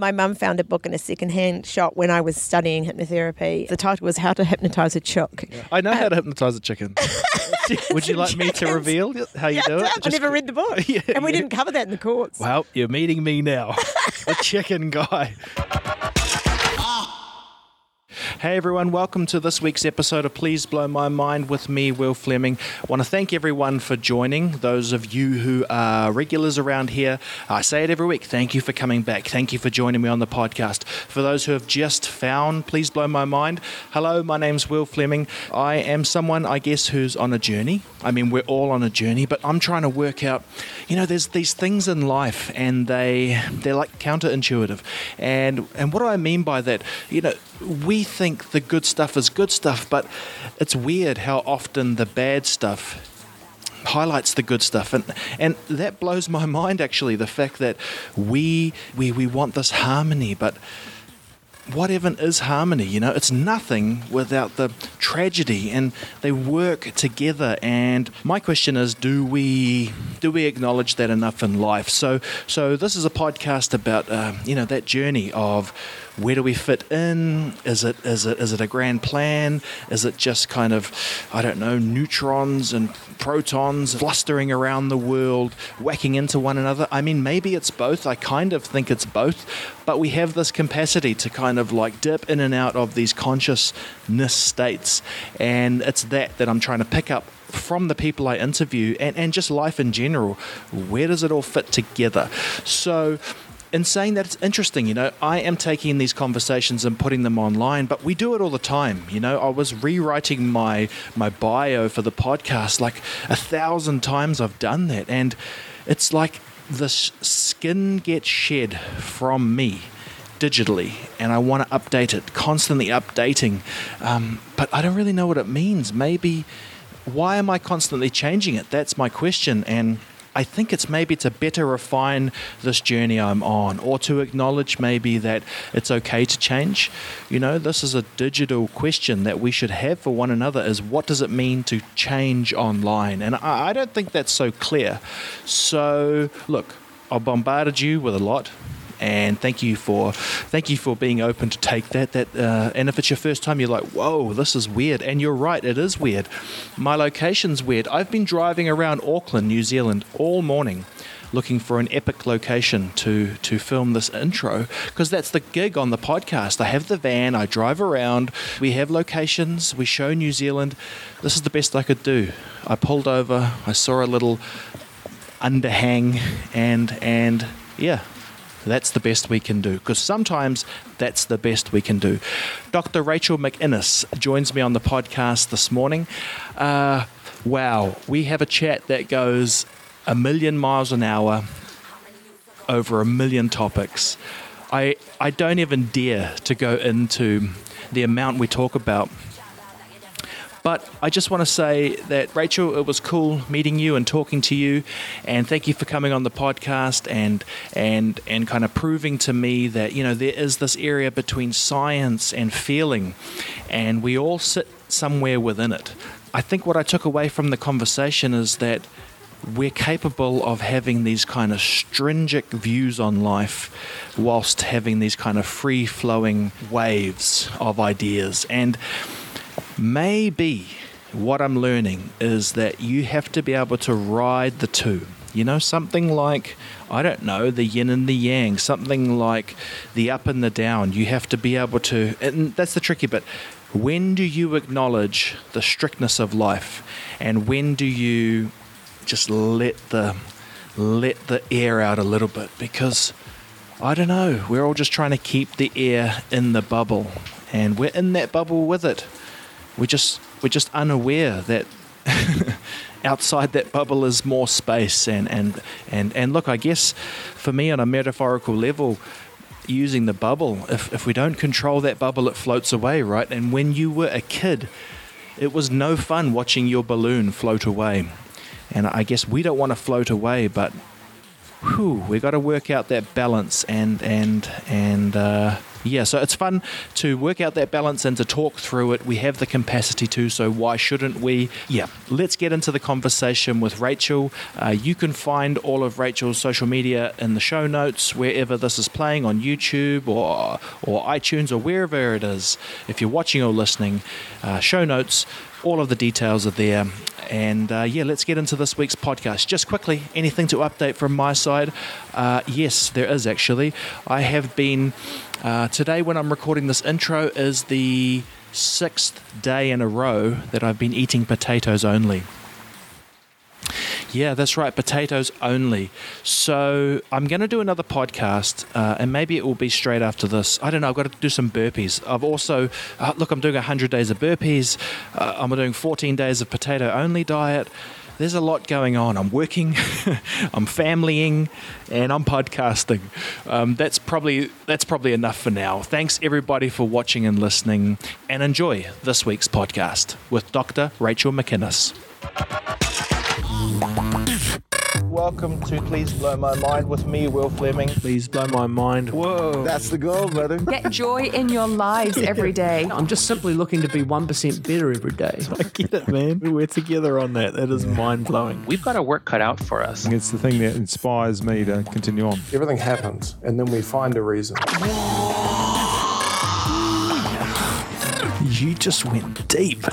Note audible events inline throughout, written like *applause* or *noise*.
My mum found a book in a secondhand shop when I was studying hypnotherapy. The title was How to Hypnotize a Chook. I know how to hypnotize a chicken. *laughs* Would you like me to reveal how you do it? I Just- never read the book. *laughs* Yeah, and we yeah. didn't cover that in the course. Well, you're meeting me now, *laughs* the chicken guy. Hey everyone, welcome to this week's episode of Please Blow My Mind with me, Will Fleming. I want to thank everyone for joining. Those of you who are regulars around here, I say it every week. Thank you for coming back. Thank you for joining me on the podcast. For those who have just found Please Blow My Mind, hello, my name's Will Fleming. I am someone, I guess, who's on a journey. I mean, we're all on a journey, but I'm trying to work out, you know, there's these things in life and they they're like counterintuitive. And and what do I mean by that? You know, we think the good stuff is good stuff, but it's weird how often the bad stuff highlights the good stuff. And and that blows my *laughs* mind actually the fact that we we we want this harmony but what even is harmony? You know it's nothing without the tragedy and they work together. And my question is do we do we acknowledge that enough in life? So so this is a podcast about uh, you know that journey of where do we fit in? Is it is it is it a grand plan? Is it just kind of i don't know neutrons and protons flustering around the world whacking into one another? I mean maybe it's both. I kind of think it's both. But we have this capacity to kind of like dip in and out of these consciousness states. And it's that that i'm trying to pick up from the people I interview and, and just life in general. Where does it all fit together? So, in saying that, it's interesting, you know, I am taking these conversations and putting them online, but we do it all the time. You know, I was rewriting my my bio for the podcast like a thousand times. I've done that, and it's like the skin gets shed from me digitally and I want to update it, constantly updating. Um, but I don't really know what it means. Maybe, why am I constantly changing it? That's my question. And I think it's maybe to better refine this journey I'm on or to acknowledge maybe that it's okay to change. You know, this is a digital question that we should have for one another is what does it mean to change online? And I, I don't think that's so clear. So, look, I've bombarded you with a lot and thank you for thank you for being open to take that that uh, and if it's your first time you're like whoa this is weird. And you're right it is weird. My location's weird. I've been driving around auckland new zealand all morning looking for an epic location to to film this intro because that's the gig on the podcast. I have the van i drive around we have locations we show new zealand. This is the best i could do. I pulled over i saw a little underhang and and yeah that's the best we can do because sometimes that's the best we can do. Dr. Rachel McInnes joins me on the podcast this morning. Uh, wow, we have a chat that goes a million miles an hour over a million topics. I, I don't even dare to go into the amount we talk about. But I just want to say that, Rachel, it was cool meeting you and talking to you. And thank you for coming on the podcast and, and, and kind of proving to me that, you know, there is this area between science and feeling, and we all sit somewhere within it. I think what I took away from the conversation is that we're capable of having these kind of stringent views on life whilst having these kind of free flowing waves of ideas. And maybe what I'm learning is that you have to be able to ride the two. You know, something like, I don't know, the yin and the yang, something like the up and the down. You have to be able to, and that's the tricky bit. When do you acknowledge the strictness of life? And when do you just let the let the air out a little bit? Because I don't know, we're all just trying to keep the air in the bubble. And we're in that bubble with it we just we're just unaware that *laughs* outside that bubble is more space and and and and look i guess for me on a metaphorical level using the bubble if if we don't control that bubble it floats away right? And when you were a kid it was no fun watching your balloon float away. And i guess we don't want to float away but whew, we got to work out that balance and and and uh, yeah, so it's fun to work out that balance and to talk through it. We have the capacity to, so why shouldn't we? Yeah, let's get into the conversation with Rachel. Uh, you can find all of Rachel's social media in the show notes wherever this is playing on YouTube or or iTunes or wherever it is. If you're watching or listening, uh, show notes. All of the details are there. And uh, yeah, let's get into this week's podcast. Just quickly, anything to update from my side? Uh, yes, there is actually. I have been, uh, today when I'm recording this intro, is the sixth day in a row that I've been eating potatoes only. Yeah, that's right, potatoes only. So I'm going to do another podcast, uh, and maybe it will be straight after this. I don't know. I've got to do some burpees. I've also uh, look. I'm doing 100 days of burpees. Uh, I'm doing 14 days of potato only diet. There's a lot going on. I'm working, *laughs* I'm familying, and I'm podcasting. Um, that's probably that's probably enough for now. Thanks everybody for watching and listening, and enjoy this week's podcast with Dr. Rachel McInnes. Welcome to Please Blow My Mind with me, Will Fleming. Please blow my mind. Whoa. That's the goal, brother. Get joy in your lives *laughs* every day. I'm just simply looking to be 1% better every day. *laughs* I get it, man. We're together on that. That is mind blowing. We've got our work cut out for us. It's the thing that inspires me to continue on. Everything happens, and then we find a reason. You just went deep.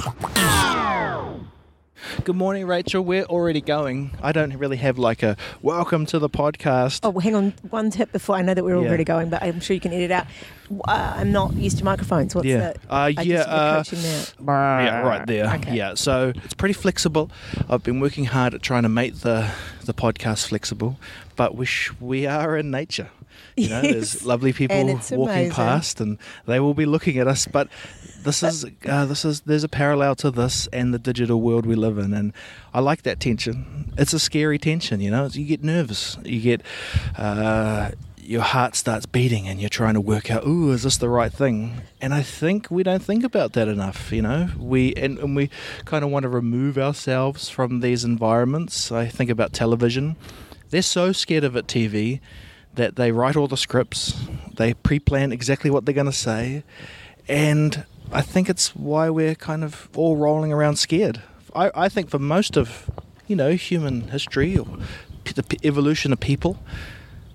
Good morning, Rachel. We're already going. I don't really have like a welcome to the podcast. Oh, well, hang on. One tip before I know that we're Yeah. already going, but I'm sure you can edit out. Uh, I'm not used to microphones. What's Yeah. that? Uh, I yeah, Just, uh. Yeah, right there. Okay. Yeah, so it's pretty flexible. I've been working hard at trying to make the the podcast flexible, but we sh- we are in nature. You know, *laughs* Yes. there's lovely people walking amazing. past, and they will be looking at us. But this is uh, this is there's a parallel to this and the digital world we live in, and I like that tension. It's a scary tension, you know. You get nervous. You get. Uh, your heart starts beating and you're trying to work out, ooh, is this the right thing? And I think we don't think about that enough, you know? We and, and we kind of want to remove ourselves from these environments. I think about television. They're so scared of it TV that they write all the scripts, they pre-plan exactly what they're going to say, and I think it's why we're kind of all rolling around scared. I, I think for most of, you know, human history or the evolution of people,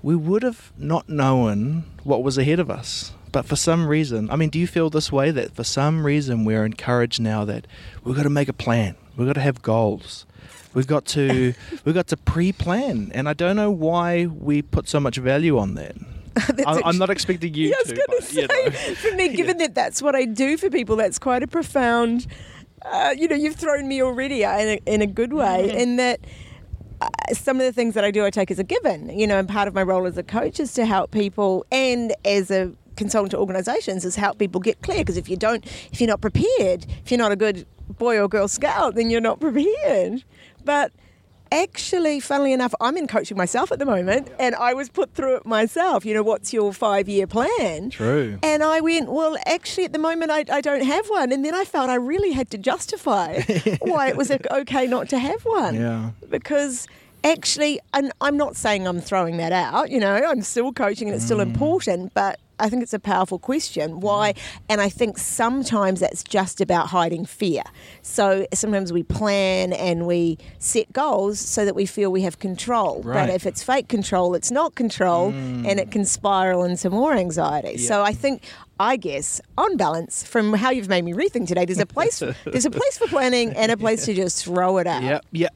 we would have not known what was ahead of us. But for some reason, I mean, do you feel this way that for some reason we're encouraged now that we've got to make a plan, we've got to have goals, we've got to *laughs* we've got to pre-plan, and I don't know why we put so much value on that. *laughs* I, I'm not expecting you *laughs* Yeah, I was to. going to you say, know. for me, *laughs* given that that's what I do for people, that's quite a profound. Uh, you know, you've thrown me already uh, in a, in a good way, Mm-hmm. in that uh, some of the things that I do, I take as a given. You know, and part of my role as a coach is to help people, and as a consultant to organisations, is help people get clear. Because if you don't, if you're not prepared, if you're not a good boy or girl scout, then you're not prepared. But actually, funnily enough, I'm in coaching myself at the moment, and I was put through it myself. You know, what's your five year plan? True. And I went, well, actually, at the moment, I, I don't have one. And then I felt I really had to justify *laughs* why it was okay not to have one. Yeah. Because actually, and I'm not saying I'm throwing that out, you know, I'm still coaching and it's still mm. important, but I think it's a powerful question. Mm. Why? And I think sometimes that's just about hiding fear. So sometimes we plan and we set goals so that we feel we have control. Right. But if it's fake control, it's not control mm. and it can spiral into more anxiety. So I think I guess, on balance, from how you've made me rethink today, there's a place there's a place for planning and a place to just throw it out. Yeah, yeah.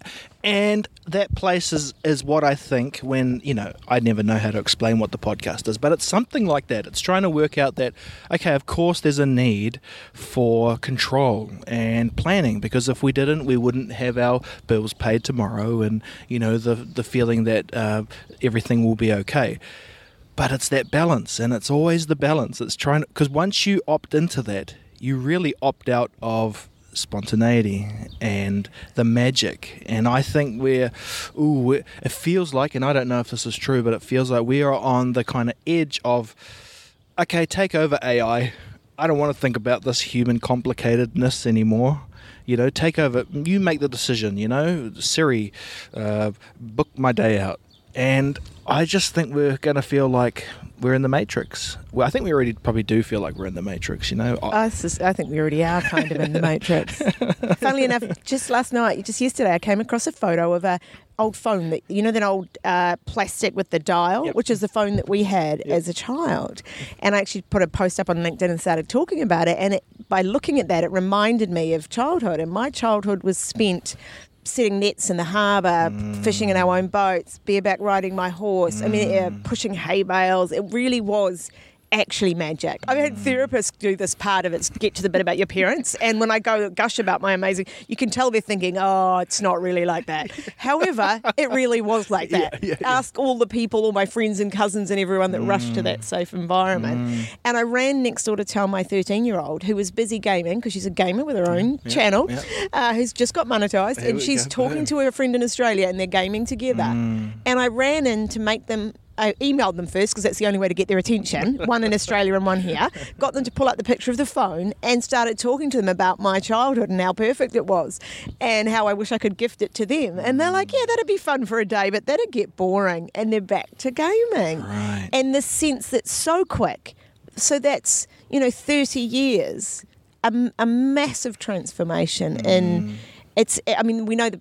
And that place is, is what I think when, you know, I never know how to explain what the podcast is, but it's something like that. It's trying to work out that, okay, of course there's a need for control and planning because if we didn't, we wouldn't have our bills paid tomorrow and, you know, the, the feeling that uh, everything will be okay. But it's that balance, and it's always the balance. It's trying because once you opt into that, you really opt out of spontaneity and the magic. And I think we're, ooh, it feels like, and I don't know if this is true, but it feels like we are on the kind of edge of, okay, take over AI. I don't want to think about this human complicatedness anymore. You know, take over. You make the decision. You know, Siri, uh, book my day out. And I just think we're going to feel like we're in the Matrix. Well, I think we already probably do feel like we're in the Matrix, you know? I- I, sus- I think we already are kind of in the matrix. *laughs* Funnily enough, just last night, just yesterday, I came across a photo of a old phone that you know that old uh, plastic with the dial, Yep. which is the phone that we had as a child. And I actually put a post up on LinkedIn and started talking about it. And it, by looking at that, it reminded me of childhood. And my childhood was spent setting nets in the harbour, mm. fishing in our own boats, bareback riding my horse. I mean, pushing hay bales. It really was actually magic. I've had mm. therapists do this part of it, to get to the bit about your parents. And when I go gush about my amazing, you can tell they're thinking, oh, it's not really like that. *laughs* However, it really was like that. Ask all the people, all my friends and cousins and everyone that rushed to that mm. safe environment. Mm. And I ran next door to tell my 13 year old, who was busy gaming, because she's a gamer with her own channel, Uh, who's just got monetized, There and she's go. talking to her friend in Australia and they're gaming together. And I ran in to make them. I emailed them first because that's the only way to get their attention. *laughs* One in Australia and one here. Got them to pull up the picture of the phone and started talking to them about my childhood and how perfect it was and how I wish I could gift it to them. And they're like, yeah, that'd be fun for a day, but that'd get boring. And they're back to gaming. Right. And the sense that's so quick. So that's, you know, 30 years, a, a massive transformation in, it's, I mean, we know the,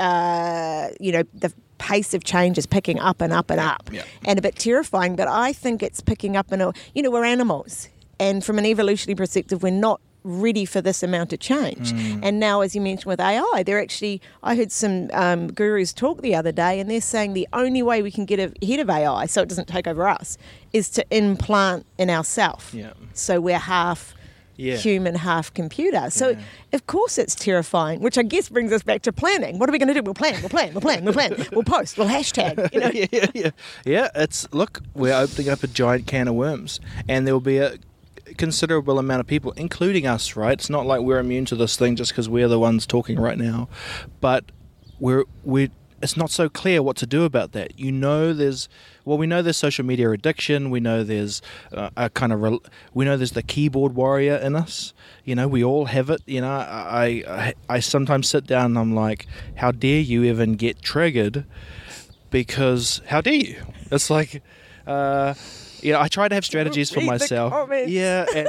uh, you know, the pace of change is picking up and up and up yeah. and a bit terrifying, but I think it's picking up in a, you know, we're animals. And from an evolutionary perspective, we're not ready for this amount of change. And now, as you mentioned with AI, they're actually, I heard some um, gurus talk the other day, and they're saying the only way we can get ahead of AI so it doesn't take over us is to implant in ourself. Yeah. So we're half Yeah. human, half computer. So, Yeah. of course, it's terrifying, which I guess brings us back to planning. What are we going to do? We'll plan, we'll plan, we'll plan, we'll plan, *laughs* we'll post, we'll hashtag. You know? *laughs* yeah, yeah, yeah. Yeah, it's look, we're opening up a giant can of worms, and there will be a considerable amount of people, including us. Right? It's not like we're immune to this thing just because we're the ones talking right now, but we're we're, It's not so clear what to do about that. You know, there's well, we know there's social media addiction. We know there's uh, a kind of rel- we know there's the keyboard warrior in us. You know, we all have it. You know, I I, I sometimes sit down and I'm like, how dare you even get triggered? because how dare you? It's like, uh, you know, I try to have strategies for myself. Yeah, and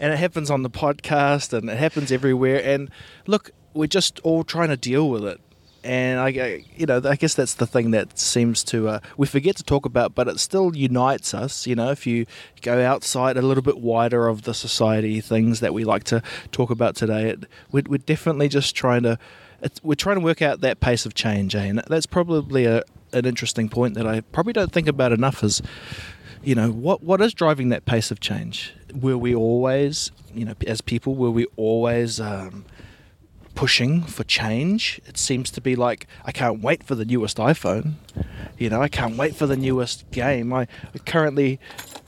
and it happens on the podcast, and it happens everywhere. And look, we're just all trying to deal with it. And I, I- you know, I guess that's the thing that seems to uh, we forget to talk about, but it still unites us. You know, if you go outside a little bit wider of the society things that we like to talk about today, it, we're, we're definitely just trying to. We're trying to work out that pace of change, eh? and that's probably a, an interesting point that I probably don't think about enough. Is you know what what is driving that pace of change? Were we always, you know, as people, were we always um, pushing for change? It seems to be like I can't wait for the newest iPhone. You know, I can't wait for the newest game. I currently,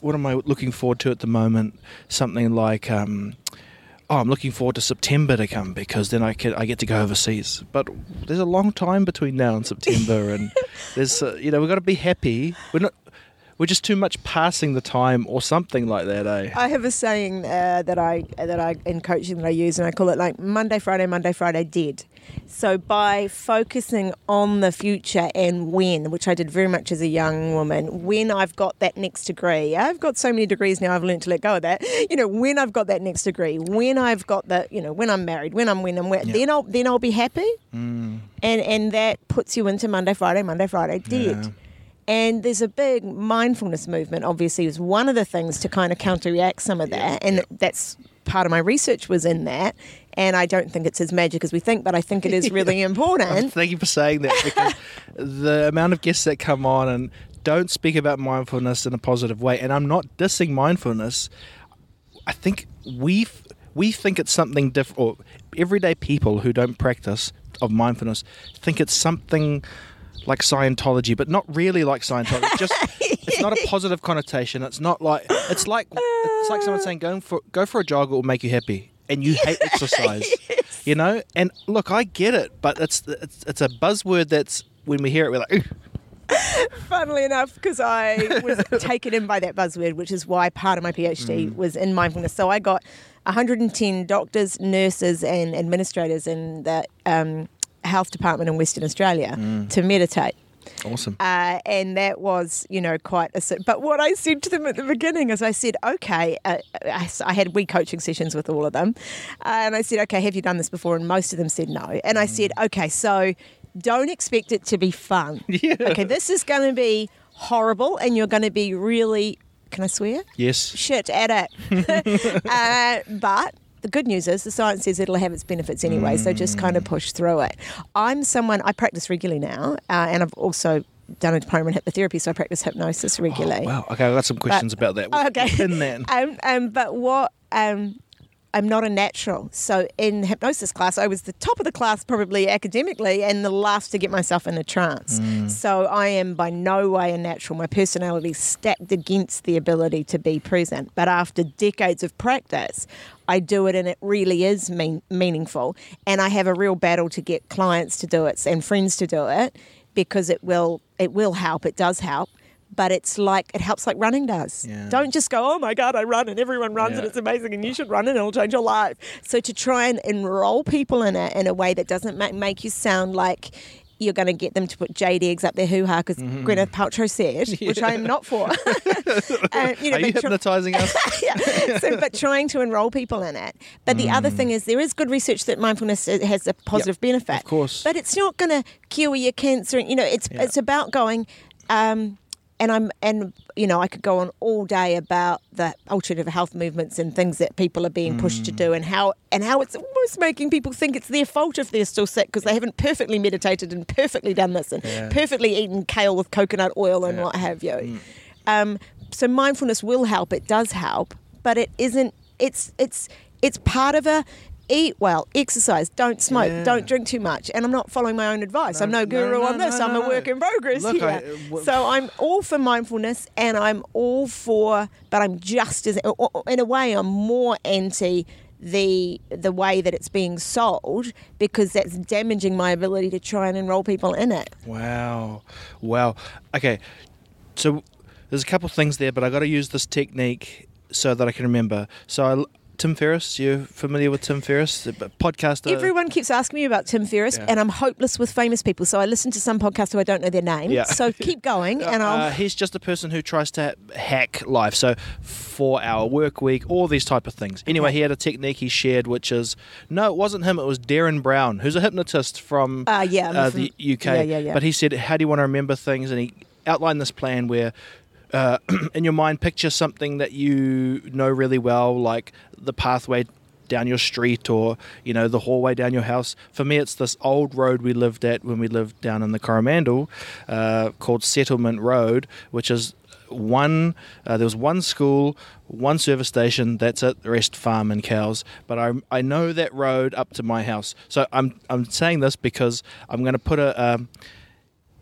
what am I looking forward to at the moment? Something like. Um, oh, I'm looking forward to September to come because then I can I get to go overseas. But there's a long time between now and September, and *laughs* there's uh, you know we've got to be happy. We're not. We're just too much passing the time or something like that, eh? I have a saying uh, that I that I in coaching that I use, and I call it like Monday, Friday, Monday, Friday, dead. So by focusing on the future and when, which I did very much as a young woman, when I've got that next degree, I've got so many degrees now, I've learned to let go of that. *laughs* You know, when I've got that next degree, when I've got the, you know, when I'm married, when I'm when I'm when, then I'll then I'll be happy, and and that puts you into Monday, Friday, Monday, Friday, dead. Yeah. And there's a big mindfulness movement, obviously, is one of the things to kind of counteract some of that. And that's part of my research was in that. And I don't think it's as magic as we think, but I think it is really *laughs* important. Thank you for saying that because the amount of guests that come on and don't speak about mindfulness in a positive way, and I'm not dissing mindfulness. I think we we think it's something different. Or everyday people who don't practice of mindfulness think it's something like Scientology, but not really like Scientology. It's just it's not a *laughs* positive connotation. It's not like it's like it's like someone saying go for go for a jog. It will make you happy, and you hate *laughs* exercise. You know. And look, I get it, but it's it's, it's a buzzword that's when we hear it, we're like. Ooh. Funnily enough, because I was *laughs* taken in by that buzzword, which is why part of my PhD was in mindfulness. So I got 110 doctors, nurses, and administrators in the um, health department in Western Australia to meditate. Awesome. Uh, and that was, you know, quite a. But what I said to them at the beginning is, I said, okay, uh, I, I had we coaching sessions with all of them, uh, and I said, okay, have you done this before? And most of them said no. And I said, okay, so don't expect it to be fun. *laughs* Yeah. Okay, this is going to be horrible, and you're going to be really. Can I swear? yes. shit at it. *laughs* uh, but the good news is the science says it'll have its benefits anyway, so just kind of push through it. I'm someone, I practice regularly now, uh, and I've also done a diploma in hypnotherapy, so I practice hypnosis regularly. Wow. Okay, I've got some questions about that. Oh, *laughs* okay. Pin then. Um, um, but what um, I'm not a natural. So in hypnosis class, I was the top of the class probably academically and the last to get myself in a trance. Mm. So I am by no way a natural. My personality stacked against the ability to be present. But after decades of practice, I do it and it really is mean, meaningful. And I have a real battle to get clients to do it and friends to do it because it will it will help. It does help. But it's like it helps like running does. Yeah. Don't just go, oh my God, I run and everyone runs and it's amazing and you should run and it'll change your life. So to try and enroll people in it in a way that doesn't make, make you sound like you're going to get them to put jade eggs up their hoo ha because Mm-hmm. Gwyneth Paltrow said, *laughs* which I am not for. *laughs* Uh, you know, Are you try- hypnotizing us? *laughs* yeah. So, but trying to enroll people in it. But the other thing is, there is good research that mindfulness has a positive benefit. of course. But it's not going to cure your cancer. You know, it's it's about going. Um, and I'm and you know I could go on all day about the alternative health movements and things that people are being pushed to do and how and how it's almost making people think it's their fault if they're still sick because they haven't perfectly meditated and perfectly done this and perfectly eaten kale with coconut oil and what have you. Um, so mindfulness will help. It does help, but it isn't. It's it's it's part of a eat well, exercise, don't smoke, Yeah. don't drink too much. And I'm not following my own advice. I'm no no, guru no, on this. no, I'm a work in progress Look, here. I- uh, w- so I'm all for mindfulness, and I'm all for, but I'm just as in a way, I'm more anti. The the way that it's being sold because that's damaging my ability to try and enroll people in it. Wow. Wow. Okay. So there's a couple of things there, but I got to use this technique so that I can remember. So I, Tim Ferriss, you familiar with Tim Ferriss, the podcaster? Everyone keeps asking me about Tim Ferriss, Yeah. and I'm hopeless with famous people. So I listen to some podcasts who I don't know their name. Yeah. So keep going, *laughs* and I'll. Uh, he's just a person who tries to hack life. So, four hour work week, all these type of things. Anyway, he had a technique he shared, which is no, it wasn't him. It was Derren Brown, who's a hypnotist from Uh, yeah, uh, from- the UK. yeah, yeah, yeah. But he said, how do you want to remember things? And he outlined this plan where. Uh, *clears throat* in your mind, picture something that you know really well, like the pathway down your street or you know the hallway down your house. For me, it's this old road we lived at when we lived down in the Coromandel, uh, called Settlement Road, which is one. Uh, there was one school, one service station. That's it. The rest farm and cows. But I I know that road up to my house. So I'm I'm saying this because I'm going to put a. Um,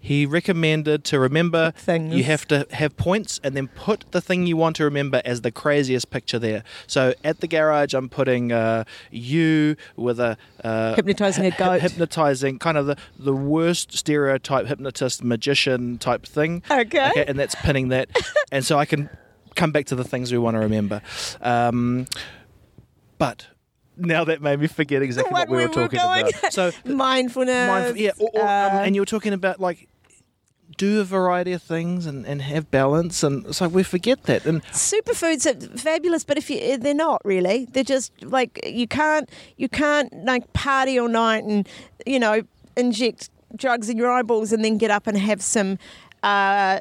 he recommended to remember Things. you have to have points and then put the thing you want to remember as the craziest picture there. So at the garage, I'm putting uh, you with a uh, Hypnotising a hy- goat. hypnotizing kind of the, the worst stereotype hypnotist magician type thing. Okay. and that's pinning that, *laughs* and so I can come back to the things we want to remember. Um, but now that made me forget exactly what, What we we were were talking going. about. *laughs* So mindfulness. Mindful, yeah, or, or, um, uh, and you were talking about like do a variety of things and, and have balance, and so we forget that. And superfoods are fabulous, but if you they're not really, they're just like you can't you can't like party all night and you know inject drugs in your eyeballs and then get up and have some. Uh,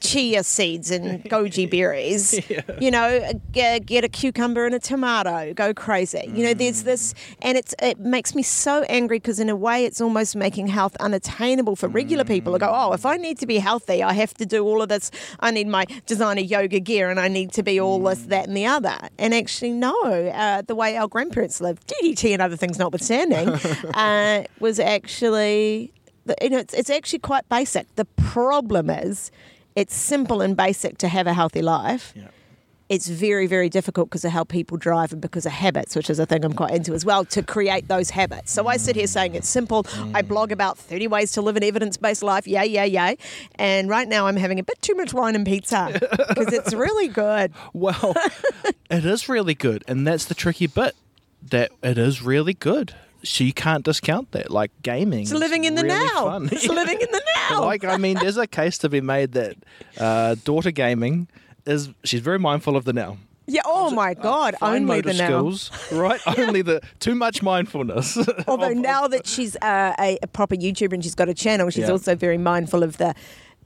chia seeds and *laughs* goji berries. *laughs* You know, get, get a cucumber and a tomato. Go crazy. You know, there's this, and it's it makes me so angry because in a way it's almost making health unattainable for regular people. I go, oh, if I need to be healthy, I have to do all of this. I need my designer yoga gear, and I need to be all this, that, and the other. And actually, no, uh, the way our grandparents lived, DDT and other things notwithstanding, *laughs* uh, was actually. You know, it's, it's actually quite basic. The problem is, it's simple and basic to have a healthy life. Yeah. It's very, very difficult because of how people drive and because of habits, which is a thing I'm quite into as well, to create those habits. So I sit here saying it's simple. I mm. blog about 30 ways to live an evidence based life. Yay, yay, yay. And right now I'm having a bit too much wine and pizza *laughs* because it's really good. well, *laughs* it is really good, and that's the tricky bit. That it is really good. She can't discount that. Like gaming, It's living in the really now. fun. It's *laughs* living in the now. like I mean, there's a case to be made that uh, daughter gaming is she's very mindful of the now. yeah. Oh my God. Fine only the now. skills, right? *laughs* Only the too much mindfulness. Although *laughs* of- now that she's uh, a, a proper YouTuber and she's got a channel, she's Yeah. also very mindful of the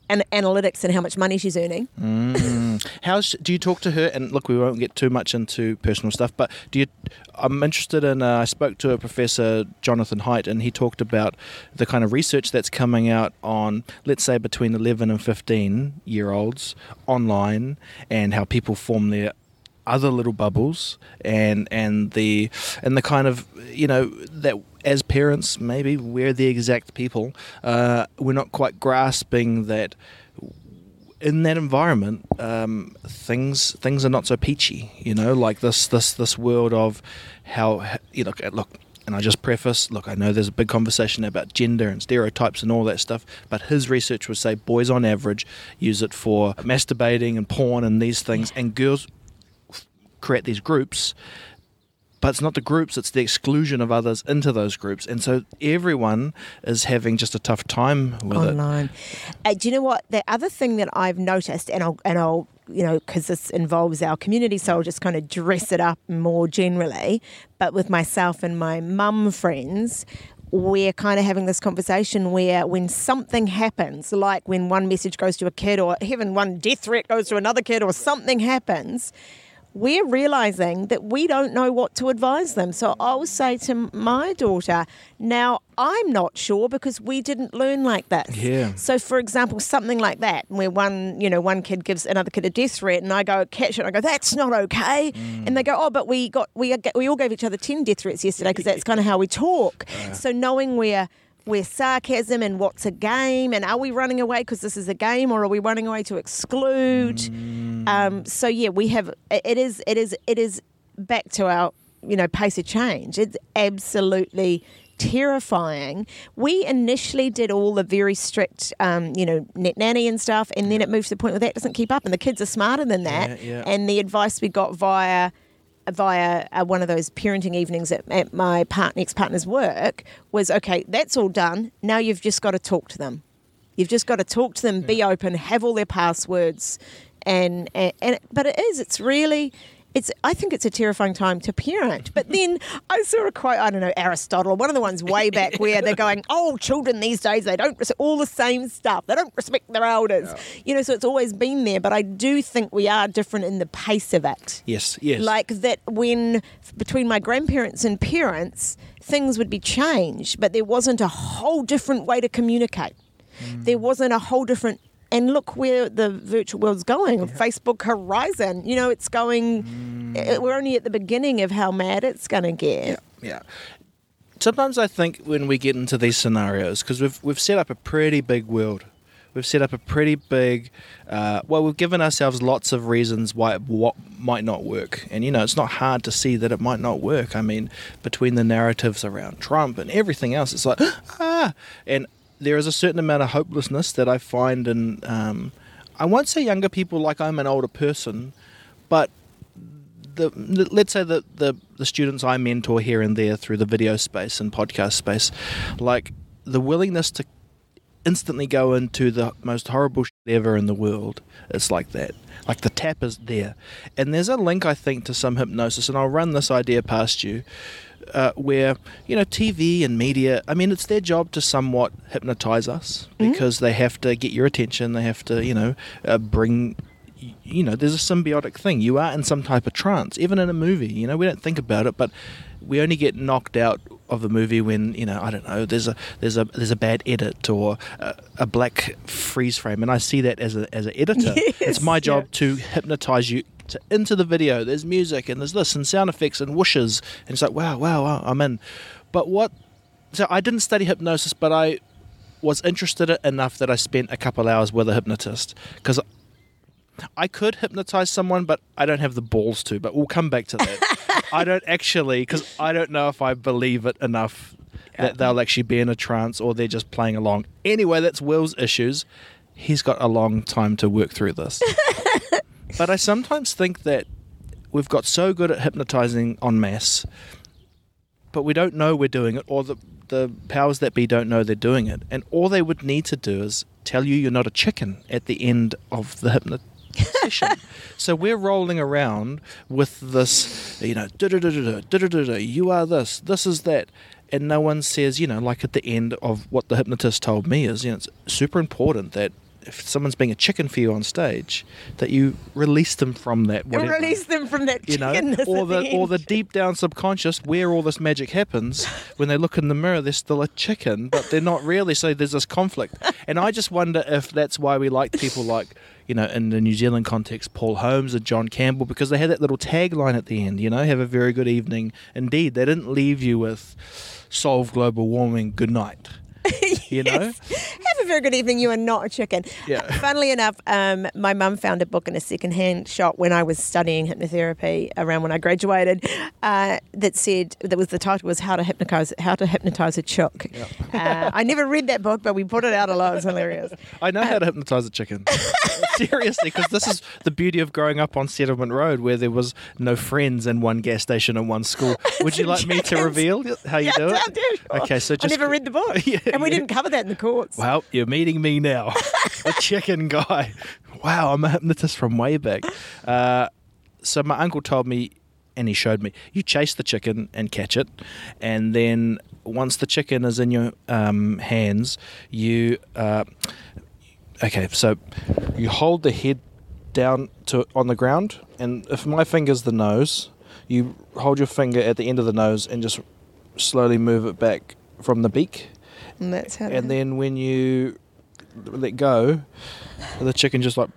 an- analytics and how much money she's earning. How do you talk to her? And look, we won't get too much into personal stuff, but do you? I'm interested in. Uh, I spoke to a professor, Jonathan Haidt, and he talked about the kind of research that's coming out on, let's say, between 11 and 15 year olds online, and how people form their other little bubbles and and the and the kind of you know that as parents maybe we're the exact people uh, we're not quite grasping that in that environment, um, things things are not so peachy. You know, like this this this world of how you look look. And I just preface, look, I know there's a big conversation about gender and stereotypes and all that stuff, but his research would say boys on average use it for masturbating and porn and these things, and girls create these groups but it's not the groups it's the exclusion of others into those groups and so everyone is having just a tough time with it online. Uh, do you know what? The other thing that I've noticed, and I'll and I'll you know because this involves our community, so I'll just kind of dress it up more generally. But with myself and my mum friends. We're kind of having this conversation where when something happens, like when one message goes to a kid, or even one death threat goes to another kid, or something happens, we're realizing that we don't know what to advise them. So I'll say to my daughter, now I'm not sure because we didn't learn like that. Yeah. So for example, something like that, where one, you know, one kid gives another kid a death threat and I go catch it and I go, that's not okay. Mm. And they go, oh, but we got, we, we all gave each other 10 death threats yesterday because that's kind of how we talk. So knowing where, where sarcasm and what's a game and are we running away because this is a game or are we running away to exclude? Um, so yeah we have it is it is it is back to our you know pace of change. It's absolutely terrifying. We initially did all the very strict um, you know net nanny and stuff and then it moved to the point where that doesn't keep up and the kids are smarter than that. Yeah, yeah. and the advice we got via via uh, one of those parenting evenings at, at my part, ex-partner's work was okay that's all done. Now you've just got to talk to them. You've just got to talk to them be open have all their passwords and, and and but it is it's really it's I think it's a terrifying time to parent. But then I saw a quote, I don't know, Aristotle, one of the ones way back *laughs* where they're going, Oh, children these days, they don't all the same stuff. They don't respect their elders. You know, so it's always been there. But I do think we are different in the pace of it. yes yes Like that when between my grandparents and parents, things would be changed, but there wasn't a whole different way to communicate. Hmm. There wasn't a whole different and look where the virtual world's going. Facebook Horizon, you know, it's going. eh, We're only at the beginning of how mad it's going to get. Yeah. Sometimes I think when we get into these scenarios, because we've we've set up a pretty big world, we've set up a pretty big. Uh, well, we've given ourselves lots of reasons why it what might not work, and you know it's not hard to see that it might not work. I mean, between the narratives around Trump and everything else, it's like *gasps* ah, and there is a certain amount of hopelessness that I find in. Um, I won't say younger people like I'm an older person, but the, let's say that the the students I mentor here and there through the video space and podcast space, like the willingness to instantly go into the most horrible shit ever in the world. It's like that. Like the tap is there, and there's a link I think to some hypnosis, and I'll run this idea past you. Uh, where you know TV and media, I mean, it's their job to somewhat hypnotize us because they have to get your attention. They have to, you know, uh, bring you know, there's a symbiotic thing. You are in some type of trance, even in a movie. You know, we don't think about it, but we only get knocked out of the movie when you know, I don't know, there's a there's a there's a bad edit or a, a black freeze frame, and I see that as a as an editor. *laughs* it's my job to hypnotize you. To, into the video, there's music and there's this and sound effects and whooshes, and it's like wow, wow, wow, I'm in. But what? So I didn't study hypnosis, but I was interested enough that I spent a couple hours with a hypnotist because I could hypnotize someone, but I don't have the balls to. But we'll come back to that. *laughs* I don't actually, because I don't know if I believe it enough that they'll actually be in a trance or they're just playing along. Anyway, that's Will's issues. He's got a long time to work through this. *laughs* but I sometimes think that we've got so good at hypnotizing en masse but we don't know we're doing it, or the the powers that be don't know they're doing it, and all they would need to do is tell you you're not a chicken at the end of the hypnosis session. *laughs* so we're rolling around with this, you know, "Du-du-du-du-du, du-du-du-du, you are this, this is that. And no one says, you know, like at the end of what the hypnotist told me is, you know, it's super important that if someone's being a chicken for you on stage, that you release them from that. Whatever Release them from that you know, or the or the deep down subconscious where all this magic happens. When they look in the mirror, they're still a chicken, but they're not really. So there's this conflict, and I just wonder if that's why we like people like you know in the New Zealand context, Paul Holmes or John Campbell, because they had that little tagline at the end. You know, have a very good evening. Indeed, they didn't leave you with solve global warming. Good night. *laughs* You know. Have a very good evening. You are not a chicken. Yeah. Funnily enough, um, my mum found a book in a secondhand shop when I was studying hypnotherapy around when I graduated. Uh, that said that was the title was How to Hypnotize How to Hypnotize a Chook. Uh, I never read that book, but we put it out a lot. It's hilarious. I know how to hypnotize a chicken. *laughs* Seriously, because this is the beauty of growing up on Settlement Road, where there was no friends and one gas station and one school. *laughs* Would you like me to reveal how you Yeah, do it? Okay, so just, I never read the book, *laughs* Yeah, and we yeah. didn't cover that in the courts. Well, you're meeting me now, *laughs* the chicken guy. Wow, I'm a hypnotist from way back. Uh, so my uncle told me, and he showed me, you chase the chicken and catch it, and then once the chicken is in your um, hands, you. Uh, okay, so you hold the head down to on the ground, and if my finger's the nose, you hold your finger at the end of the nose and just slowly move it back from the beak And that's how. and then when you let go, the chicken just like, *laughs*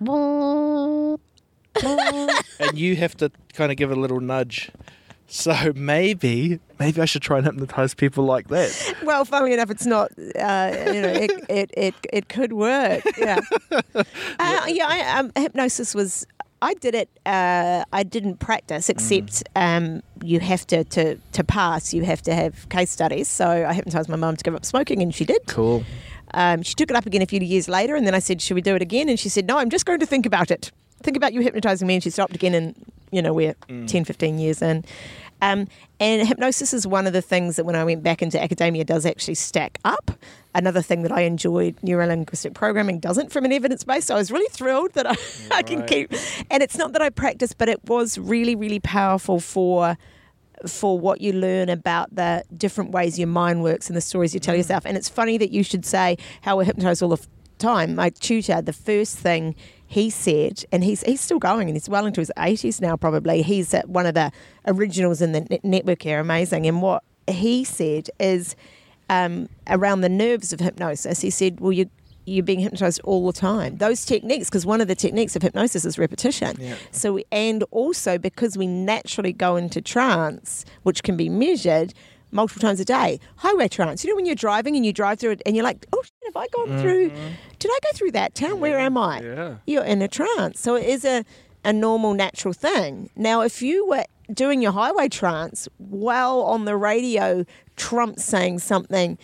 and you have to kind of give it a little nudge. So maybe, maybe I should try and hypnotize people like that. Well, funnily enough, it's not. Uh, you know, it, it it it could work. Yeah. *laughs* uh, yeah. I, um, hypnosis was. I did it. Uh, I didn't practice, except um, you have to, to to pass. You have to have case studies. So I hypnotized my mum to give up smoking, and she did. Cool. Um, she took it up again a few years later, and then I said, "Should we do it again?" And she said, "No, I'm just going to think about it. Think about you hypnotizing me." And she stopped again, and you know we're 10, 15 years in. Um, and hypnosis is one of the things that when I went back into academia does actually stack up. Another thing that I enjoyed neurolinguistic programming doesn't from an evidence base. So I was really thrilled that I, *laughs* I can keep. And it's not that I practice, but it was really, really powerful for for what you learn about the different ways your mind works and the stories you tell mm. yourself. And it's funny that you should say how we're hypnotized all the f- time. My tutor, the first thing he said, and he's he's still going, and he's well into his eighties now, probably. He's one of the originals in the network here, amazing. And what he said is um, around the nerves of hypnosis. He said, "Well, you." You're being hypnotized all the time. Those techniques, because one of the techniques of hypnosis is repetition. So, we, and also because we naturally go into trance, which can be measured multiple times a day. Highway trance. You know when you're driving and you drive through it, and you're like, "Oh, shit, have I gone through? Did I go through that town? Where am I?" Yeah. You're in a trance. So it is a a normal, natural thing. Now, if you were doing your highway trance while on the radio, Trump saying something.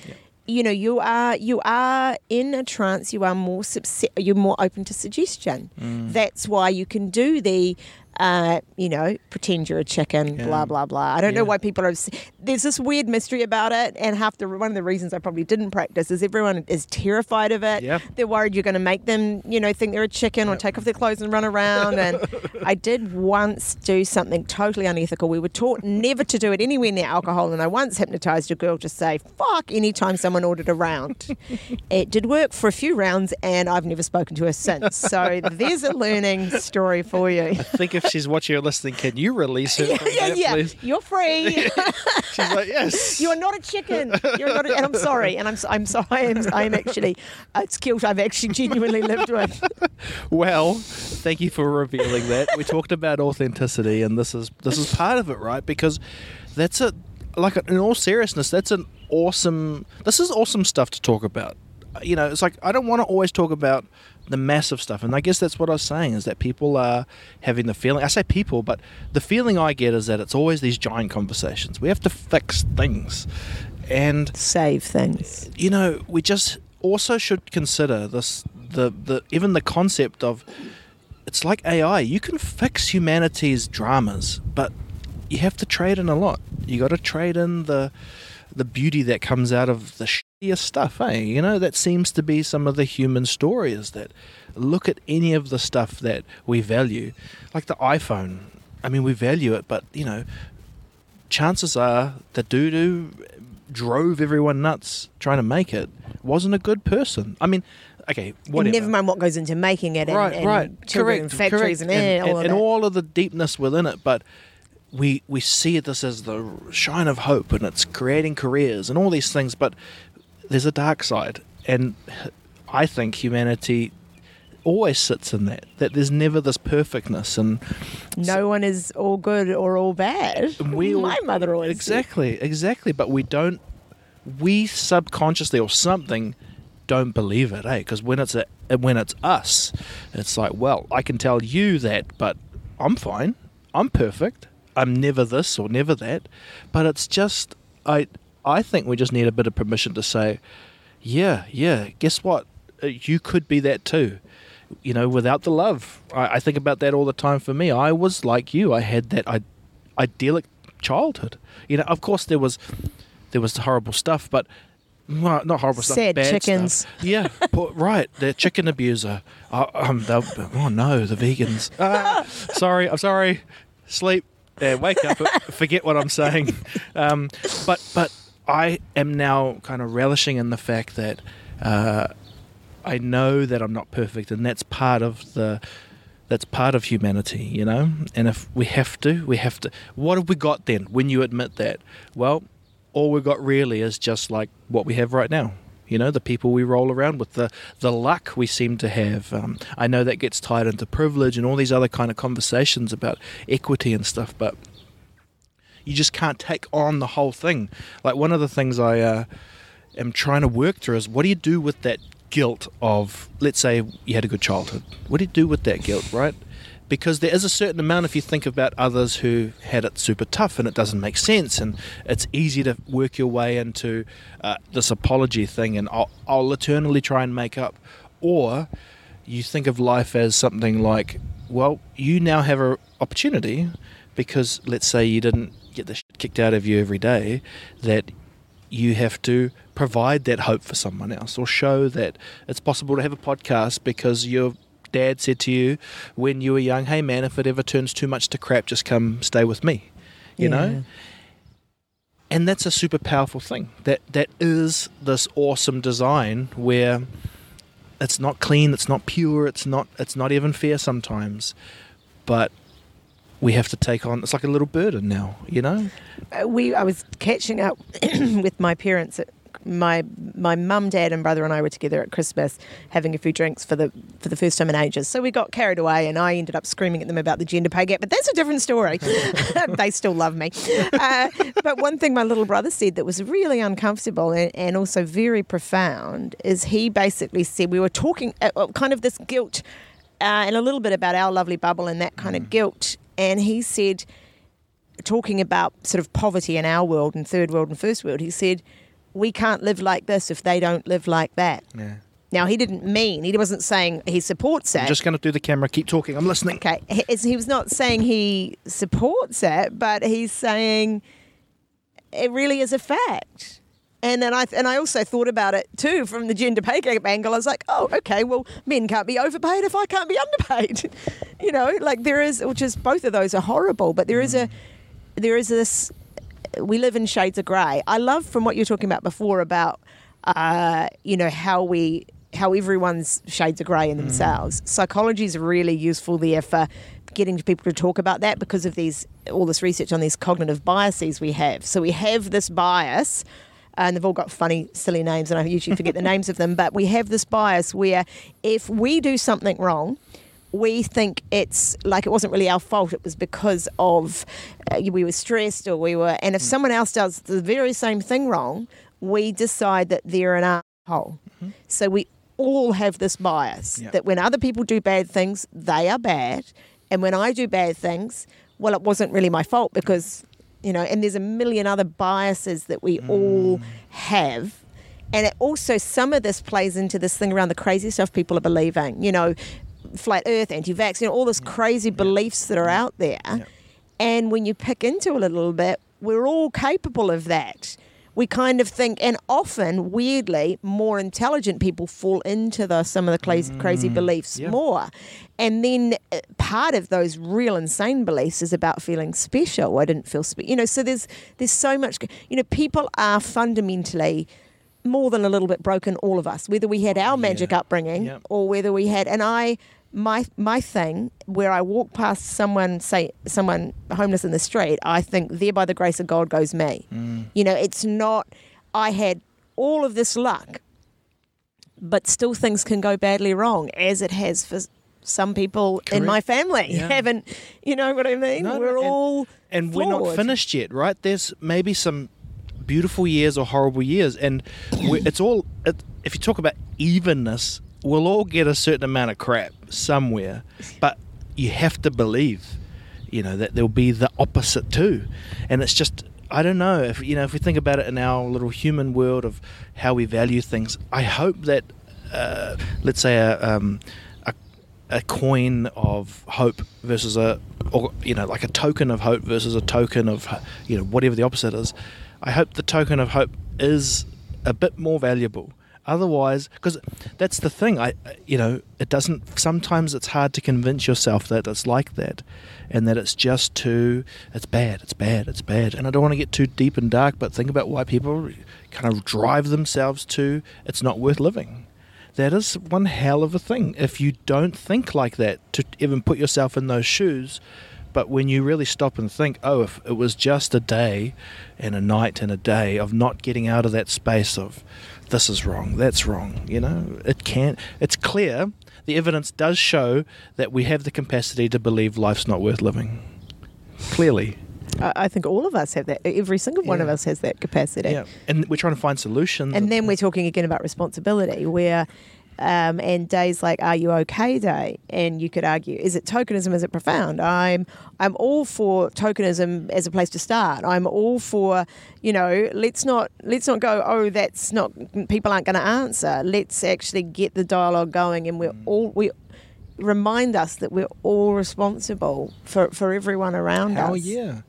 You know, you are you are in a trance. You are more subse- you're more open to suggestion. Mm. That's why you can do the, uh, you know, pretend you're a chicken. Blah blah blah. I don't know why people are. There's this weird mystery about it, and half the one of the reasons I probably didn't practice is everyone is terrified of it. Yep. They're worried you're going to make them, you know, think they're a chicken or take off their clothes and run around. And *laughs* I did once do something totally unethical. We were taught never to do it anywhere near alcohol, and I once hypnotized a girl to say "fuck" anytime someone ordered a round. *laughs* it did work for a few rounds, and I've never spoken to her since. So there's a learning story for you. I think if she's watching or listening, can you release her? yeah, yeah, that, yeah. please? You're free. *laughs* She's like, yes. *laughs* You are not a chicken. You're not, a, and I'm sorry. And I'm, I'm sorry. I'm, I'm actually, it's guilt I've actually genuinely lived with. *laughs* Well, thank you for revealing that. We talked about authenticity, and this is this is part of it, right? Because that's a like in all seriousness, that's an awesome. This is awesome stuff to talk about. You know, it's like I don't want to always talk about the massive stuff, and I guess that's what I was saying is that people are having the feeling. I say people, but the feeling I get is that it's always these giant conversations. We have to fix things, and Save things. you know, we just also should consider this the the even the concept of it's like AI. You can fix humanity's dramas, but you have to trade in a lot. You got to trade in the the beauty that comes out of the stuff, eh? You know, that seems to be some of the human story is that look at any of the stuff that we value, like the iPhone. I mean, we value it, but you know, chances are the dude who drove everyone nuts trying to make it wasn't a good person. I mean, okay, whatever. And never mind what goes into making it and, right, and right, correct, and factories correct. and, eh, all and, of and all of the deepness within it, but we we see this as the shine of hope, and it's creating careers and all these things. But there's a dark side, and I think humanity always sits in that. That there's never this perfectness, and no one is all good or all bad. we all- My mother always said. exactly, exactly. But we don't. We subconsciously or something don't believe it, eh? Because when it's a, when it's us, it's like, well, I can tell you that, but I'm fine. I'm perfect. I'm never this or never that. But it's just I I think we just need a bit of permission to say, yeah, yeah. Guess what? Uh, You could be that too. You know, without the love. I, I think about that all the time. For me, I was like you. I had that I, idyllic childhood. You know, of course there was there was the horrible stuff, but well, not horrible stuff. Sad bad chickens. Stuff. Yeah, poor- right. The chicken abuser. Uh, um, oh no, the vegans. *laughs* Ah, sorry, I'm sorry. Sleep. Yeah, wake up. forget what I'm saying. *laughs* Um, but but I am now kind of relishing in the fact that uh, I know that I'm not perfect, and that's part of the that's part of humanity, you know. And if we have to, we have to. What have we got then? When you admit that, well, all we've got really is just like what we have right now. You know, the people we roll around with, the the luck we seem to have. Um, I know that gets tied into privilege and all these other kind of conversations about equity and stuff, but you just can't take on the whole thing. Like one of the things I uh, am trying to work through is what do you do with that guilt of, let's say you had a good childhood. What do you do with that guilt, right? Because there is a certain amount if you think about others who had it super tough and it doesn't make sense, and it's easy to work your way into uh, this apology thing, and I'll, I'll eternally try and make up. Or you think of life as something like, well, you now have an opportunity because let's say you didn't get the shit kicked out of you every day, that you have to provide that hope for someone else or show that it's possible to have a podcast because your dad said to you when you were young, hey man, if it ever turns too much to crap, just come stay with me. You Yeah. know? And that's a super powerful thing. That that is this awesome design where it's not clean, it's not pure, it's not it's not even fair sometimes. But we have to take on it's like a little burden now, you know? Uh, we I was catching up *clears throat* with my parents. At, my my mum, dad, and brother and I were together at Christmas, having a few drinks for the for the first time in ages. So we got carried away, and I ended up screaming at them about the gender pay gap. But that's a different story. *laughs* *laughs* they still love me. Uh, but one thing my little brother said that was really uncomfortable and, and also very profound is he basically said we were talking uh, kind of this guilt uh, and a little bit about our lovely bubble and that kind of guilt, and he said talking about sort of poverty in our world and third world and first world, he said, we can't live like this if they don't live like that. Yeah. Now, he didn't mean, he wasn't saying he supports I'm that. just gonna do the camera, keep talking, I'm listening. okay, he, he was not saying he supports it, but he's saying it really is a fact. And then I and I also thought about it too from the gender pay gap angle. I was like, oh, okay, well, men can't be overpaid if I can't be *laughs* underpaid. you know, like there is, which is both of those are horrible, but there is a there is this. We live in shades of grey. I love from what you were talking about before about, uh, you know, how we how everyone's shades of grey in themselves. Psychology is really useful there for getting people to talk about that because of these all this research on these cognitive biases we have. So we have this bias. Uh, and they've all got funny, silly names, and I usually forget the *laughs* names of them. But we have this bias where if we do something wrong, we think it's like it wasn't really our fault. It was because of uh, we were stressed or we were. And if mm. someone else does the very same thing wrong, we decide that they're an asshole. Mm-hmm. So we all have this bias Yeah. that when other people do bad things, they are bad, and when I do bad things, well, it wasn't really my fault because you know. And there's a million other biases that we all hmm. have. And it also, some of this plays into this thing around the crazy stuff people are believing, you know, flat earth, anti vax, you know, all this crazy beliefs that are out there. And when you pick into it a little bit, we're all capable of that. We kind of think, and often, weirdly, more intelligent people fall into the, some of the crazy, crazy beliefs yeah. more. And then uh, part of those real insane beliefs is about feeling special. I didn't feel special, you know. So there's there's so much, you know. People are fundamentally more than a little bit broken. All of us, whether we had our magic upbringing Yep. or whether we had. And I, my my thing, where I walk past someone, say someone homeless in the street, I think there by the grace of God goes me. Mm. You know, it's not. I had all of this luck, but still things can go badly wrong, as it has for some people in my family. *laughs* Yeah. Haven't you know what I mean? No, We're all and we're not finished yet, right? There's maybe some beautiful years or horrible years, and it's all. It, if you talk about evenness, we'll all get a certain amount of crap somewhere, but you have to believe, you know, that there'll be the opposite too, and it's just. I don't know if you know if we think about it in our little human world of how we value things. I hope that, uh, let's say, a, um, a a coin of hope versus a or you know like a token of hope versus a token of you know whatever the opposite is i hope the token of hope is a bit more valuable otherwise because that's the thing i you know it doesn't sometimes it's hard to convince yourself that it's like that and that it's just too it's bad it's bad it's bad and i don't want to get too deep and dark but think about why people kind of drive themselves to it's not worth living that is one hell of a thing if you don't think like that to even put yourself in those shoes. But when you really stop and think, oh, if it was just a day and a night and a day of not getting out of that space of this is wrong, that's wrong, you know, it can't, it's clear. The evidence does show that we have the capacity to believe life's not worth living. Clearly. I, think all of us have that. Every single one of us has that capacity. Yeah. And we're trying to find solutions. And then we're talking again about responsibility, where um, and days like "Are you okay?" day, and you could argue: is it tokenism? Is it profound? I'm I'm all for tokenism as a place to start. I'm all for you know let's not let's not go oh that's not people aren't going to answer. Let's actually get the dialogue going, and we're Mm. all we remind us that we're all responsible for for everyone around Hell us. Oh yeah.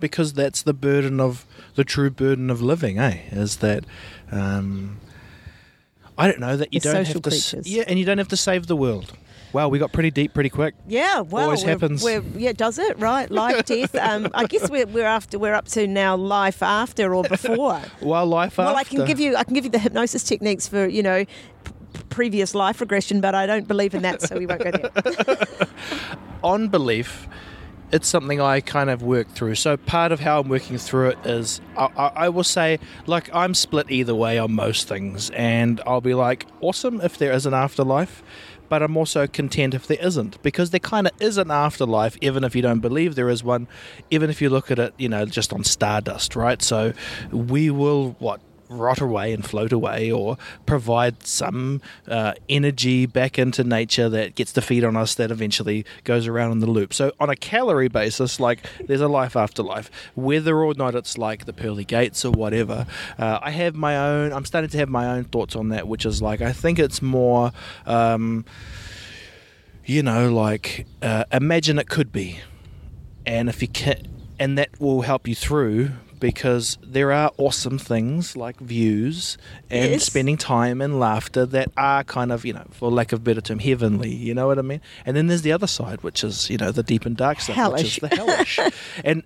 Because that's the burden of the true burden of living, eh? Is that um, I don't know that you We're don't social have to, creatures. yeah, and you don't have to save the world. Wow, we got pretty deep pretty quick. Yeah, well, Always we're, happens. We're, yeah, does it right? Life, *laughs* death. Um, I guess we're, we're after we're up to now life after or before. *laughs* well, life well, after. Well, I can give you I can give you the hypnosis techniques for you know p- previous life regression, but I don't believe in that, so we won't go there. *laughs* on belief, it's something I kind of work through. So part of how I'm working through it is I, I, I will say, like, I'm split either way on most things, and I'll be like, awesome if there is an afterlife. But I'm also content if there isn't, because there kind of is an afterlife, even if you don't believe there is one, even if you look at it, you know, just on stardust, right? So we will, what, rot away and float away or provide some uh, energy back into nature that gets to feed on us that eventually goes around in the loop. So on a calorie basis, like there's a life after life, whether or not it's like the pearly gates or whatever. Uh, I have my own. I'm starting to have my own thoughts on that, which is like I think it's more. Um, you know, like uh, imagine it could be, and if you can, and that will help you through because there are awesome things like views and Yes. spending time and laughter that are kind of, you know, for lack of a better term, heavenly. You know what I mean? And then there's the other side, which is, you know, the deep and dark stuff, Hellish. which is the hellish. *laughs* and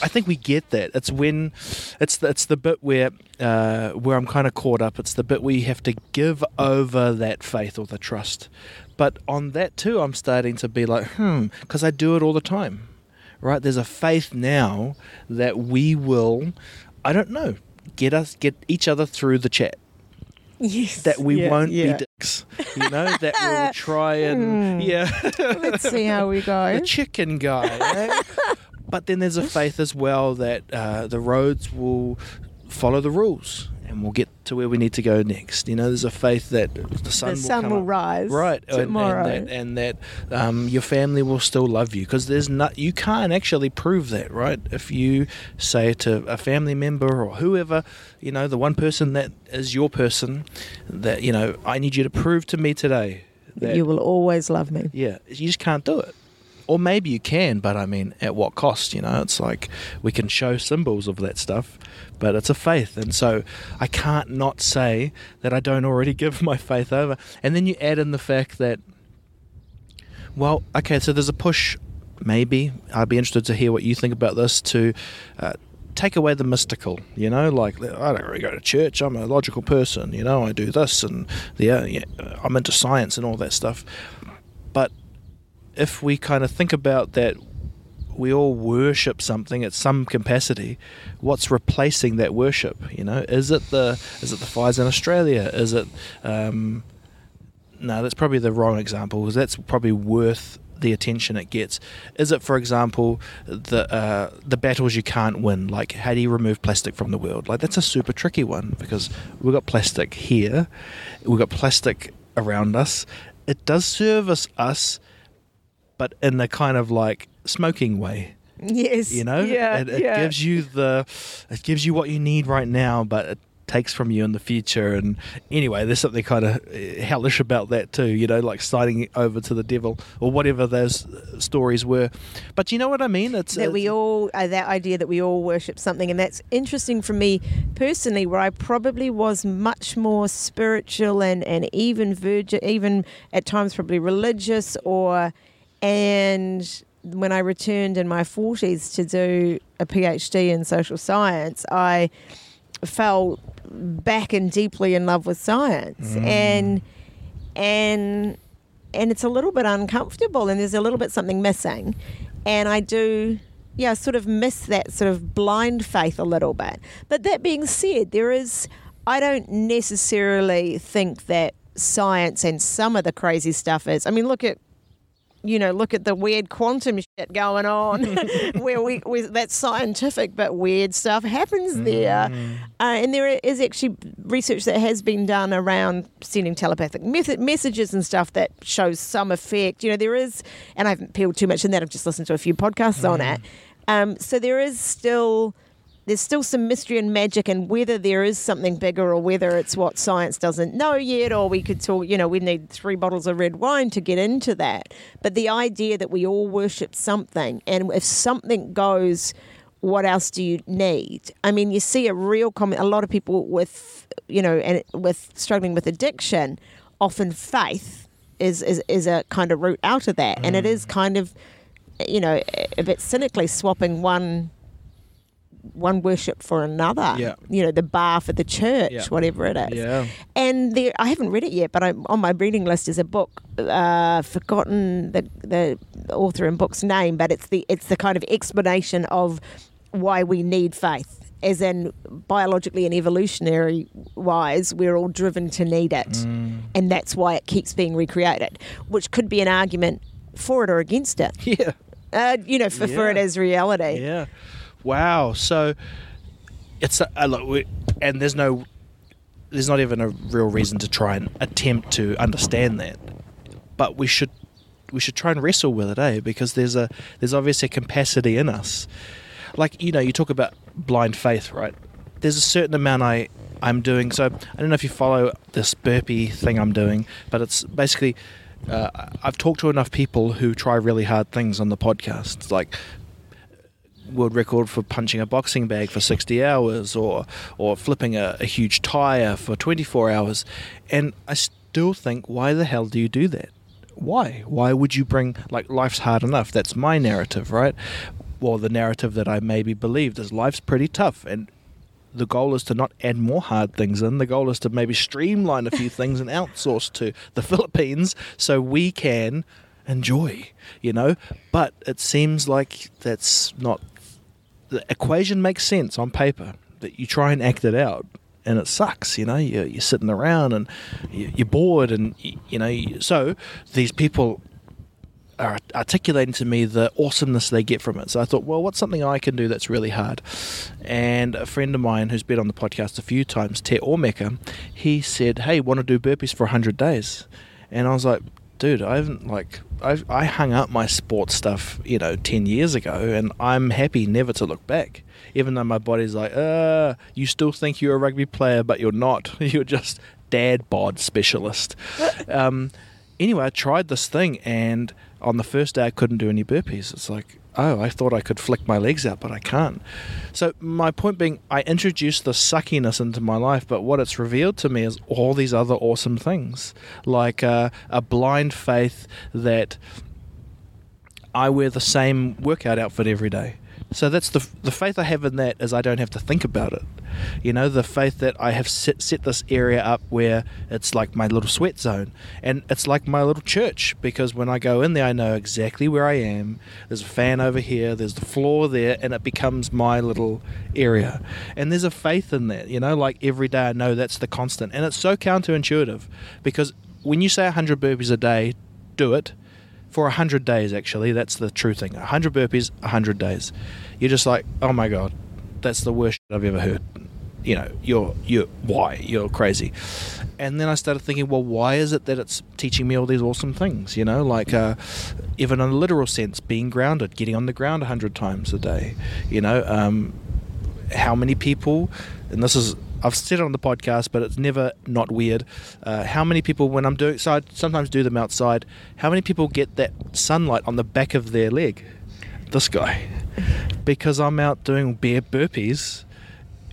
I think we get that. It's when it's the, it's the bit where uh, where I'm kind of caught up. It's the bit where you have to give over that faith or the trust. But on that too, I'm starting to be like, hmm, because I do it all the time, right? There's a faith now that we will, I don't know, get us get each other through the chat. yes, That we Yeah, won't yeah. be dicks, you know. that we'll try and *laughs* yeah. Let's see how we *laughs* go. the chicken guy. eh? but then there's a faith as well that uh, the roads will follow the rules and we'll get to where we need to go next. You know, there's a faith that the sun, the will, sun will rise Right, and- tomorrow. and, that, and that um, your family will still love you because there's not you can't actually prove that, right? If you say to a family member or whoever, you know, the one person that is your person, that you know, I need you to prove to me today that you will always love me. yeah, you just can't do it. Or maybe you can, but I mean, at what cost? You know, it's like we can show symbols of that stuff, but it's a faith, and so I can't not say that I don't already *laughs* give my faith over. And then you add in the fact that, well, okay, so there's a push. Maybe I'd be interested to hear what you think about this. To uh, take away the mystical, you know, like I don't really go to church. I'm a logical person, you know. I do this and the uh, I'm into science and all that stuff. But if we kind of think about that, we all worship something at some capacity. What's replacing that worship? You know, is it the is it the fires in Australia? Is it um, no? That's probably the wrong example because that's probably worth the attention it gets. Is it, for example, the uh, the battles you can't win? Like, how do you remove plastic from the world? Like, that's a super tricky one because we've got plastic here, we've got plastic around us. It does service us, but in a kind of like smoking way. Yes. You know, Yeah. it, it yeah. gives you the, it gives you what you need right now, but it takes from you in the future. And anyway, there's something kind of hellish about that too. You know, like siding over to the devil or whatever those stories were. But you know what I mean? It's that we all uh, that idea that we all worship something and that's interesting for me personally where i probably was much more spiritual and and even virgin even at times probably religious or and when i returned in my 40s to do a phd in social science i fell back and deeply in love with science. Mm. And and and it's a little bit uncomfortable and there's a little bit something missing. And i do yeah sort of miss that sort of blind faith a little bit. But that being said there is i don't necessarily think that science and some of the crazy stuff is. I mean look at you know, look at the weird quantum shit going on, *laughs* where we, we that's scientific but weird stuff happens there, uh, and there is actually research that has been done around sending telepathic method, messages and stuff that shows some effect. You know, there is, and I haven't peeled too much in that. I've just listened to a few podcasts on it. Um, so there is still there's still some mystery and magic and whether there is something bigger or whether it's what science doesn't know yet or we could talk you know we need three bottles of red wine to get into that. But the idea that we all worship something and if something goes what else do you need? I mean you see a real comment a lot of people with you know and with struggling with addiction often faith is is, is a kind of route out of that. And it mm. is kind of you know a bit cynically swapping one one worship for another. Yeah. You know, the bar for the church, Yeah. whatever it is. Yeah. And there, I haven't read it yet, but I'm on my reading list is a book. Uh, forgotten the the author and book's name, but it's the it's the kind of explanation of why we need faith, as in biologically and evolutionary wise, we're all driven to need it, Mm. and that's why it keeps being recreated, which could be an argument for it or against it. *laughs* Yeah. Uh, you know, for, for it as reality. Yeah. Wow. So it's a, a look, we, and there's no, there's not even a real reason to try and attempt to understand that, but we should, we should try and wrestle with it, eh? Because there's a, there's obviously a capacity in us. Like you know, you talk about blind faith, right? There's a certain amount I, I'm doing. So I don't know if you follow this burpee thing I'm doing, but it's basically. Uh, I've talked to enough people who try really hard things on the podcast. Like world record for punching a boxing bag for 60 hours or or flipping a, a huge tire for 24 hours. And i still think why the hell do you do that? Why? Why would you bring like life's hard enough? That's my narrative right? Well the narrative that i maybe believed is life's pretty tough and the goal is to not add more hard things in. The goal is to maybe streamline a few *laughs* things and outsource to the Philippines so we can enjoy, you know. But it seems like that's not the equation makes sense on paper, but you try and act it out. And it sucks, you know. You're, you're sitting around and you- you're bored, and you, you know. So these people are articulating to me the awesomeness they get from it. So I thought, well, what's something I can do that's really hard? And a friend of mine who's been on the podcast a few times, Te Ormeka, he said, hey, want to do burpees for 100 days? And I was like, dude, I haven't, like, I, I hung up my sports stuff, you know, 10 years ago, and I'm happy never to look back. Even though my body's like, uh, you still think you're a rugby player, but you're not. *laughs* You're just dad bod specialist. *laughs* um, anyway, I tried this thing and on the first day I couldn't do any burpees. It's like, oh, I thought I could flick my legs out, but I can't. So my point being, I introduced the suckiness into my life, but what it's revealed to me is all these other awesome things, like uh, a blind faith that I wear the same workout outfit every day. So that's the the faith I have in that is I don't have to think about it. You know, the faith that I have set, set this area up where it's like my little sweat zone, and it's like my little church because when I go in there, I know exactly where I am. There's a fan over here, there's the floor there, and it becomes my little area. And there's a faith in that. You know, like every day I know that's the constant, and it's so counterintuitive because when you say 100 burpees a day, do it for 100 days actually that's the true thing 100 burpees 100 days you're just like oh my god that's the worst i've ever heard you know you're you're why you're crazy and then i started thinking well why is it that it's teaching me all these awesome things you know like uh, even in a literal sense being grounded getting on the ground a 100 times a day you know um, how many people and this is I've said it on the podcast, but it's never not weird. Uh, how many people, when I'm doing, so I sometimes do them outside. How many people get that sunlight on the back of their leg? This guy, because I'm out doing bare burpees.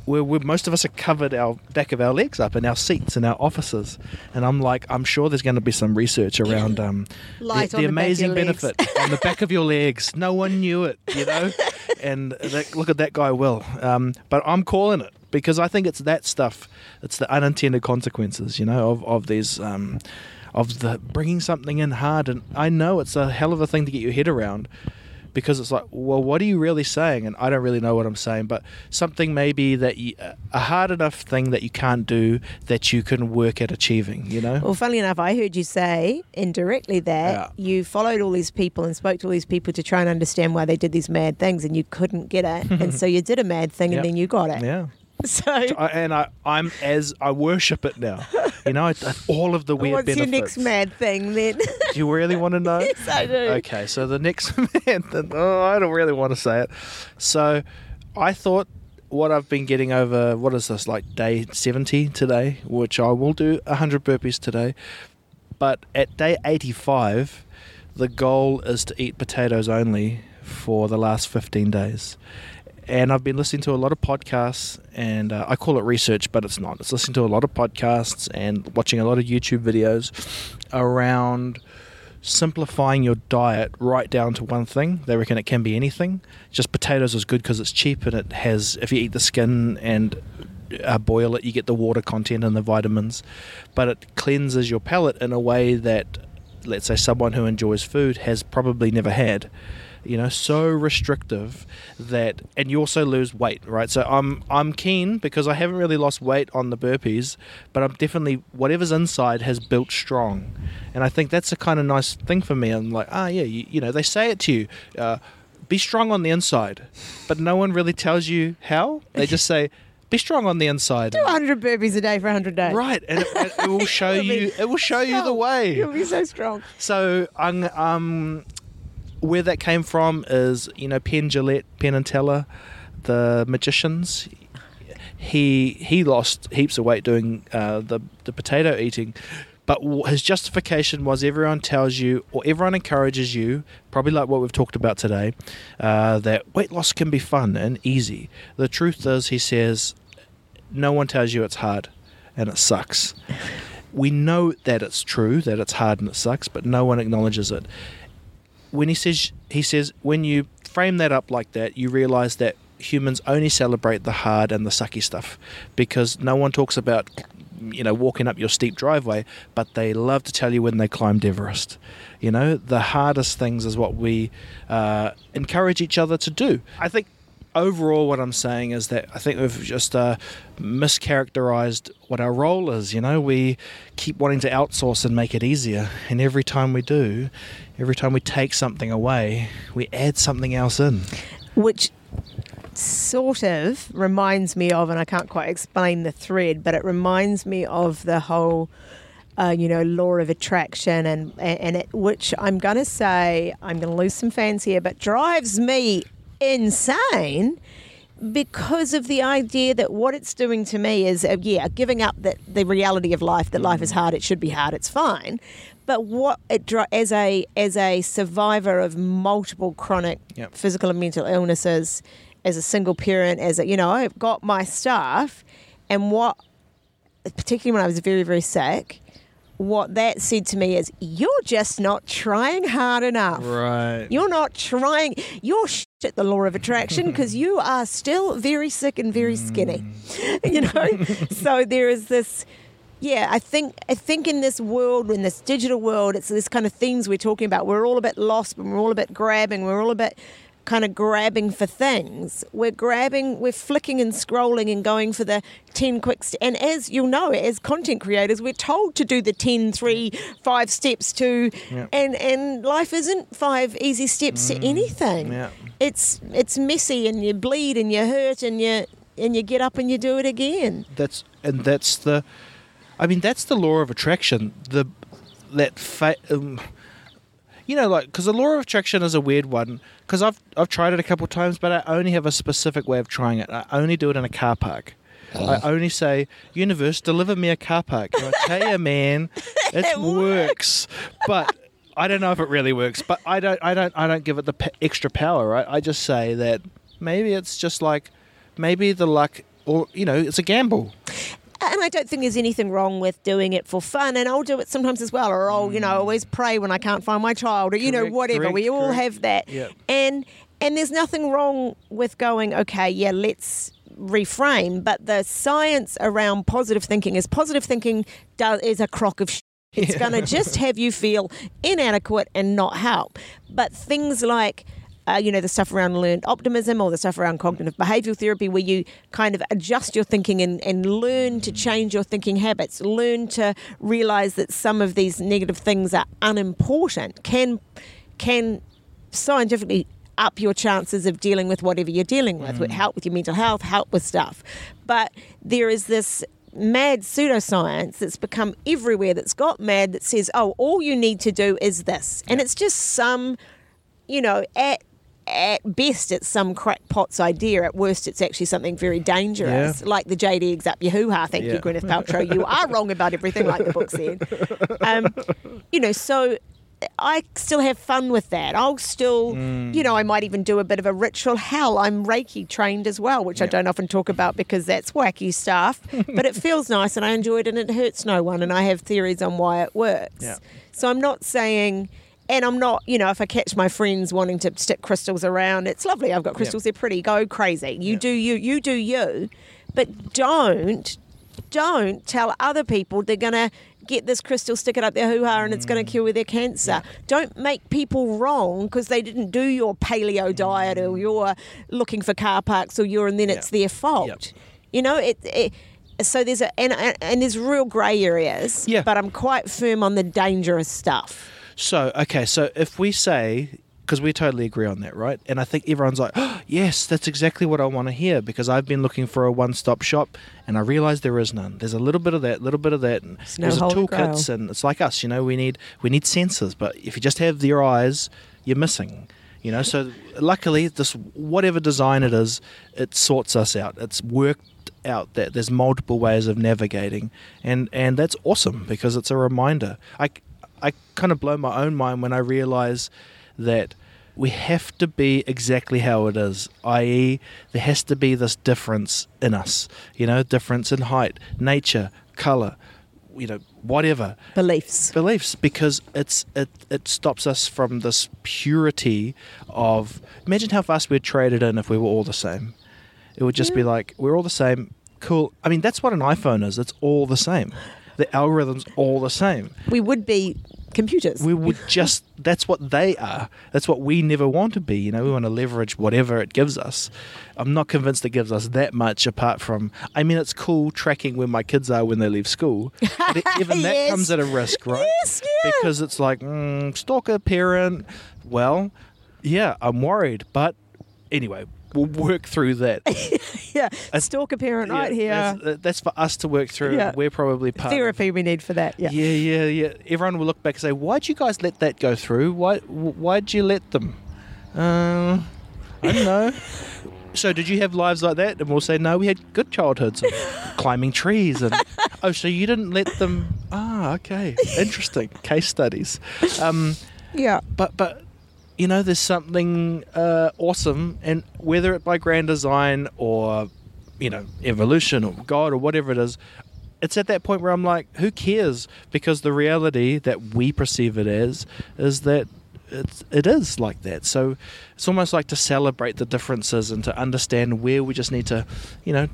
Where, most of us are covered our back of our legs up in our seats in our offices, and I'm like, I'm sure there's going to be some research around um, the, the the amazing benefit on the back of your legs. No one knew it, you know. *laughs* and that, look at that guy, Will. Um, but I'm calling it because I think it's that stuff. It's the unintended consequences, you know, of of these. Um, of the bringing something in hard, and I know it's a hell of a thing to get your head around, because it's like, well, what are you really saying? And I don't really know what I'm saying, but something maybe that you, a hard enough thing that you can't do that you can work at achieving, you know? Well, funnily enough, I heard you say indirectly that you followed all these people and spoke to all these people to try and understand why they did these mad things, and you couldn't get it, and *laughs* so you did a mad thing, Yep. and then you got it. Yeah. *laughs* So, I, and I, I'm as I worship it now. You know, all of the weird what's your next mad thing then? Do you really want to *laughs* know? yes, I do. Okay, so the next *laughs* man, oh, I don't really want to say it. So I thought what I've been getting over, what is this, like day 70 today, which I will do 100 burpees today. But at day 85, the goal is to eat potatoes only for the last 15 days. And I've been listening to a lot of podcasts, and uh, I call it research, but it's not. It's listening to a lot of podcasts and watching a lot of YouTube videos around simplifying your diet right down to one thing. They reckon it can be anything. Just potatoes is good because it's cheap and it has, if you eat the skin and uh, boil it, you get the water content and the vitamins. But it cleanses your palate in a way that, let's say, someone who enjoys food has probably never had. You know, so restrictive that, and you also lose weight, right? So I'm I'm keen because I haven't really lost weight on the burpees, but I'm definitely whatever's inside has built strong, and I think that's a kind of nice thing for me. I'm like, ah, yeah, you, you know, they say it to you, uh, be strong on the inside, but no one really tells you how. They just say, be strong on the inside. 100 burpees a day for 100 days. Right, and it, it, will *laughs* show you. It will show you the way. You'll be so strong. So, um, um, where that came from is, you know, Penn Jillette, Penn and Teller, the magicians. He he lost heaps of weight doing uh, the the potato eating, but his justification was everyone tells you or everyone encourages you, probably like what we've talked about today, uh, that weight loss can be fun and easy. The truth is, he says, no one tells you it's hard and it sucks. We know that it's true, that it's hard and it sucks, but no one acknowledges it. When he says he says when you frame that up like that, you realize that humans only celebrate the hard and the sucky stuff because no one talks about you know walking up your steep driveway, but they love to tell you when they climbed Everest. You know, the hardest things is what we uh, encourage each other to do. I think overall, what I'm saying is that I think we've just uh, mischaracterized what our role is. You know, we keep wanting to outsource and make it easier, and every time we do, every time we take something away, we add something else in. Which sort of reminds me of, and I can't quite explain the thread, but it reminds me of the whole. Uh, you know, law of attraction, and and it, which I'm going to say, I'm going to lose some fans here, but drives me insane because of the idea that what it's doing to me is, uh, yeah, giving up that the reality of life that life is hard, it should be hard, it's fine. But what it as a as a survivor of multiple chronic Yep. physical and mental illnesses, as a single parent, as a you know, I've got my stuff, and what particularly when I was very very sick, what that said to me is, you're just not trying hard enough. Right. You're not trying. You're shit at the law of attraction because you are still very sick and very skinny. Mm. *laughs* you know. so there is this. Yeah, I think I think in this world, in this digital world, it's this kind of themes we're talking about. We're all a bit lost, but we're all a bit grabbing. We're all a bit kind of grabbing for things. We're grabbing, we're flicking and scrolling and going for the 10 quick st- And as you'll know, as content creators, we're told to do the 10, 3, 5 steps to, and, and life isn't five easy steps to anything. yeah. It's, it's messy and you bleed and you hurt and you, and you get up and you do it again. that's and that's the i mean that's the law of attraction the that fa- um, you know like because the law of attraction is a weird one because i've i've tried it a couple of times but i only have a specific way of trying it i only do it in a car park I only say, universe, deliver me a car park. And I tell you, man, *laughs* it, It works. But I don't know if it really works. But I don't, I don't, I don't give it the p- extra power, right? I just say that maybe it's just like, maybe the luck, or you know, it's a gamble. And I don't think there's anything wrong with doing it for fun. And I'll do it sometimes as well. Or I'll, you know, mm. always pray when I can't find my child. Or you know, whatever. correct, we all correct. have that. Yep. And and there's nothing wrong with going. Okay, yeah, let's reframe. But the science around positive thinking is positive thinking does is a crock of. Sh- it's going to just have you feel inadequate and not help. But things like uh, you know, the stuff around learned optimism or the stuff around cognitive behavioral therapy, where you kind of adjust your thinking and, and learn to change your thinking habits, learn to realize that some of these negative things are unimportant, can can scientifically up your chances of dealing with whatever you're dealing with, with help with your mental health, help with stuff. But there is this mad pseudoscience that's become everywhere that's got mad that says, oh, all you need to do is this. And it's just some, you know, at at best it's some crackpot's idea. At worst it's actually something very dangerous. Yeah. Like the jade eggs up your hoo-ha. Thank you, Gwyneth Paltrow. You are *laughs* wrong about everything, like the book said. Um, you know, so I still have fun with that. I'll still, Mm. you know, I might even do a bit of a ritual. Hell, I'm Reiki trained as well, which I don't often talk about because that's wacky stuff. *laughs* but it feels nice and I enjoy it and it hurts no one. And I have theories on why it works. Yeah. So I'm not saying. And I'm not, you know, if I catch my friends wanting to stick crystals around, it's lovely. I've got crystals, they're pretty. Go crazy. You do you, you do you. But don't, don't tell other people they're going to get this crystal, stick it up their hoo ha, and it's going to mm. cure their cancer. Don't make people wrong because they didn't do your paleo diet or mm. you're looking for car parks or you're, and then it's their fault. You know, it. it so there's a and, and and there's real grey areas. Yeah. But I'm quite firm on the dangerous stuff. So, okay, so if we say, because we totally agree on that, right? And I think everyone's like, oh, yes, that's exactly what I want to hear because I've been looking for a one stop shop and I realize there is none. There's a little bit of that, little bit of that. And there's a toolkits, and it's like us, you know, we need we need sensors, but if you just have your eyes, you're missing. You know, so luckily, this whatever design it is, it sorts us out. It's worked out that there's multiple ways of navigating, and and that's awesome because it's a reminder. I I kind of blow my own mind when I realize that we have to be exactly how it is, i.e., there has to be this difference in us, you know, difference in height, nature, color, you know, whatever. Beliefs. beliefs because it's it it stops us from this purity of imagine how fast we'd trade it in if we were all the same. It would just be like we're all the same cool. I mean that's what an iphone is it's all the same the algorithm's all the same We would be computers. we would just that's what they are that's what we never want to be you know we want to leverage whatever it gives us i'm not convinced it gives us that much apart from i mean it's cool tracking where my kids are when they leave school but even *laughs* that Yes. comes at a risk right Yes, yeah. because it's like mm, stalker parent well yeah i'm worried but anyway we'll work through that *laughs* yeah. A stalker parent right here. that's, that's for us to work through Yeah. we're probably part of- Therapy we need for that. Yeah. yeah, yeah, yeah. Everyone will look back and say, "Why'd you guys let that go through? Why? Why'd you let them?" Uh, I don't know. *laughs* So did you have lives like that? And we'll say no, we had good childhoods, of climbing trees, and *laughs* oh, so you didn't let them? Ah, okay, interesting case studies. Um, Yeah. but but you know, there's something uh, awesome, and whether it by grand design or you know evolution or God or whatever it is. It's at that point where I'm like, who cares? Because the reality that we perceive it as is that it's, it is like that. So it's almost like to celebrate the differences and to understand where we just need to, you know,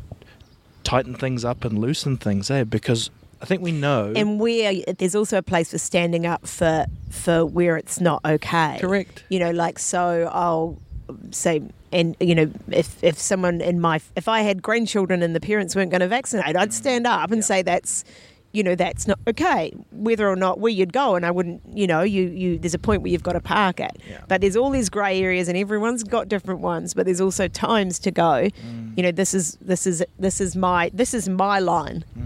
tighten things up and loosen things, eh? Because I think we know. and where there's also a place for standing up for for where it's not okay. Correct. You know, like so I'll say and you know if if someone in my if I had grandchildren and the parents weren't going to vaccinate, I'd stand up and say that's you know that's not okay whether or not where you'd go and I wouldn't you know you you there's a point where you've got to park it Yeah. but there's all these grey areas and everyone's got different ones but there's also times to go mm. you know this is this is this is my this is my line mm.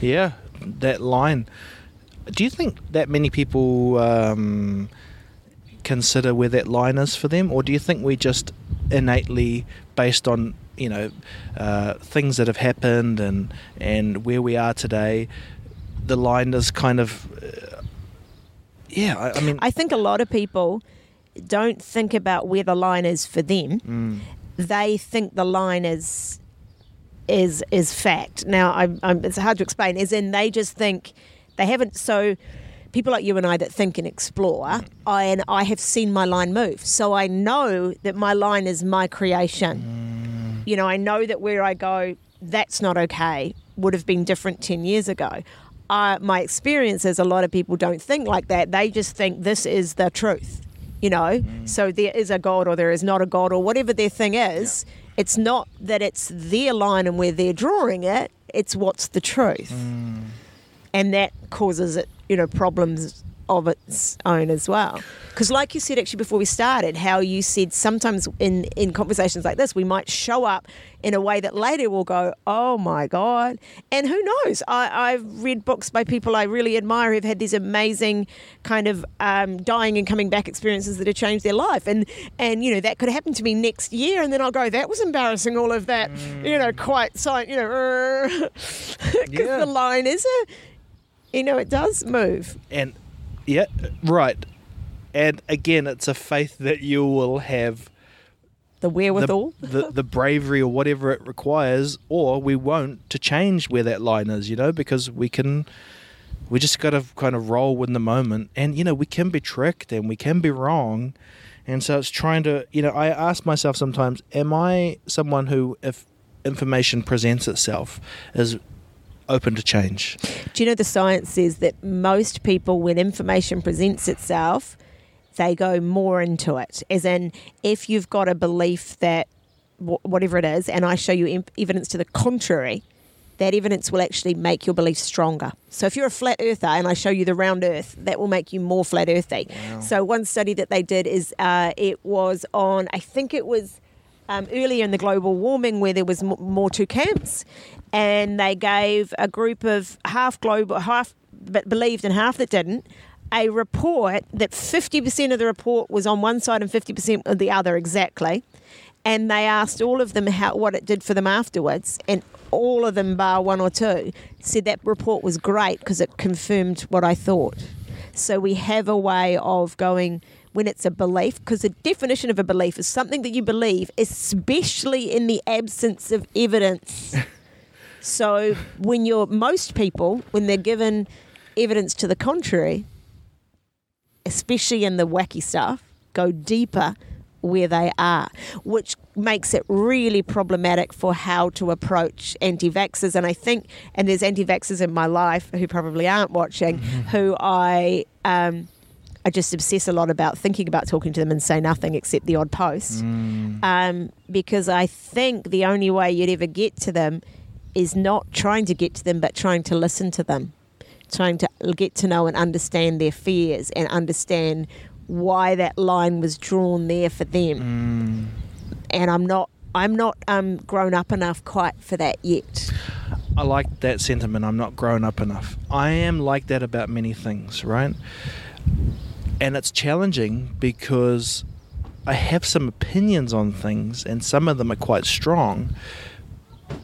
Yeah, that line. Do you think that many people um, consider where that line is for them, or do you think we just innately, based on you know uh, things that have happened and and where we are today, the line is kind of uh, yeah. I, I mean, I think a lot of people don't think about where the line is for them. mm, They think the line is is is fact. Now, I, I'm, it's hard to explain. As in, they just think they haven't. So, people like you and I that think and explore, I, and I have seen my line move. So I know that my line is my creation. You know, I know that where I go, that's not okay. Would have been different ten years ago. Uh, my experience is a lot of people don't think like that. They just think this is the truth. You know, so there is a God or there is not a God or whatever their thing is. It's not that it's their line and where they're drawing it. It's what's the truth, mm. and that causes it, you know, problems of its own as well. Because, like you said, actually before we started, how you said sometimes in in conversations like this, we might show up in a way that later will go, "Oh my god!" And who knows? I, I've read books by people I really admire who've had these amazing kind of um, dying and coming back experiences that have changed their life, and and you know that could happen to me next year, and then I'll go, "That was embarrassing." All of that, you know, quite so, you know, *laughs* because Yeah. the line is a, you know, it does move. and yeah, right. And again, it's a faith that you will have The wherewithal. the, the the bravery or whatever it requires, or we won't to change where that line is. You know, because we can. We just got to kind of roll with the moment, and you know, we can be tricked and we can be wrong, and so it's trying to. You know, I ask myself sometimes, am I someone who, if information presents itself, is open to change? Do you know the science is that most people, when information presents itself, they go more into it. As in, if you've got a belief that wh- whatever it is, and I show you em- evidence to the contrary, that evidence will actually make your belief stronger. So if you're a flat earther and I show you the round earth, that will make you more flat earthy. So one study that they did is uh, it was on, I think it was um, earlier in the global warming where there was m- more two camps, and they gave a group of half global, half but believed and half that didn't. A report that 50% of the report was on one side and 50% on the other exactly. And they asked all of them how what it did for them afterwards, and all of them, bar one or two, said that report was great because it confirmed what I thought. So we have a way of going when it's a belief, because the definition of a belief is something that you believe, especially in the absence of evidence. *laughs* so when you're most people, when they're given evidence to the contrary, especially in the wacky stuff, go deeper where they are, which makes it really problematic for how to approach anti vaxxers. And I think, and there's anti vaxxers in my life who probably aren't watching, who I. Um, I just obsess a lot about thinking about talking to them and say nothing except the odd post. Um, because I think the only way you'd ever get to them is not trying to get to them, but trying to listen to them, trying to get to know and understand their fears and understand why that line was drawn there for them. And I'm not, I'm not um, grown up enough quite for that yet. I like that sentiment. I'm not grown up enough. I am like that about many things, right? And it's challenging because I have some opinions on things, and some of them are quite strong.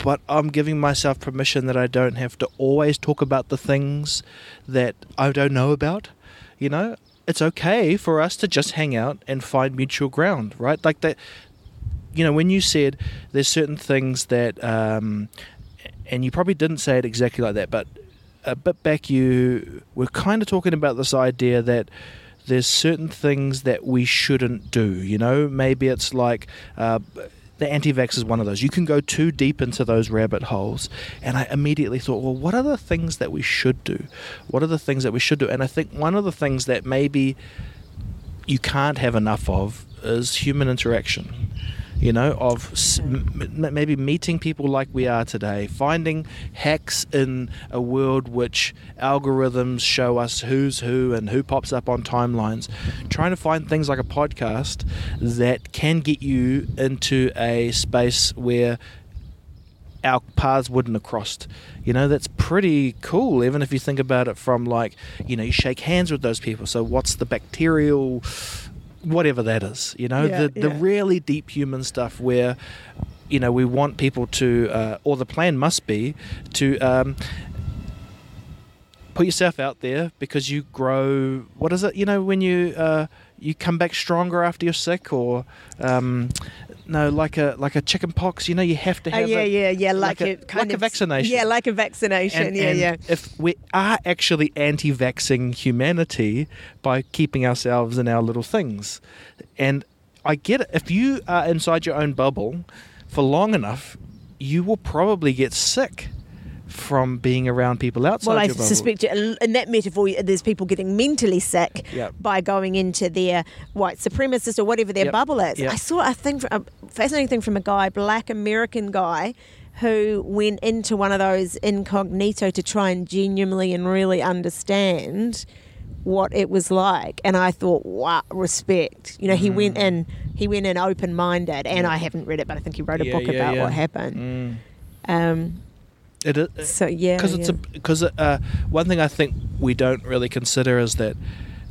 But I'm giving myself permission that I don't have to always talk about the things that I don't know about. You know, it's okay for us to just hang out and find mutual ground, right? Like that. You know, when you said there's certain things that, um, and you probably didn't say it exactly like that, but a bit back you were kind of talking about this idea that there's certain things that we shouldn't do. You know, maybe it's like uh, the anti-vax is one of those. You can go too deep into those rabbit holes, and I immediately thought, well, what are the things that we should do? What are the things that we should do? And I think one of the things that maybe you can't have enough of is human interaction you know, of s- m- m- maybe meeting people like we are today, finding hacks in a world which algorithms show us who's who and who pops up on timelines, trying to find things like a podcast that can get you into a space where our paths wouldn't have crossed. You know, that's pretty cool, even if you think about it from like, you know, you shake hands with those people. So, what's the bacterial whatever that is, you know, Yeah, the, the really deep human stuff where, you know, we want people to, uh, or the plan must be to um, put yourself out there because you grow. What is it? You know, when you uh, you come back stronger after you're sick, or um, no, like a like a chicken pox. You know, you have to Oh have yeah, a, yeah, yeah, like, like a- a kind like a of vaccination. Yeah, like a vaccination. and, yeah, and yeah. if we are actually anti-vaxing humanity by keeping ourselves in our little things, and I get it. If you are inside your own bubble for long enough, you will probably get sick from being around people outside Well, I suspect in that metaphor, there's people getting mentally sick Yep. by going into their white supremacist or whatever their Yep. bubble is. Yep. I saw a thing, a fascinating thing from a guy, black American guy, who went into one of those incognito to try and genuinely and really understand what it was like. And I thought, wow, respect. You know, he Mm. went in, he went in open minded, and I haven't read it, but I think he wrote a Yeah, book yeah, about yeah. what happened. Mm. Um, It is. so yeah, because it's yeah. a because uh, one thing I think we don't really consider is that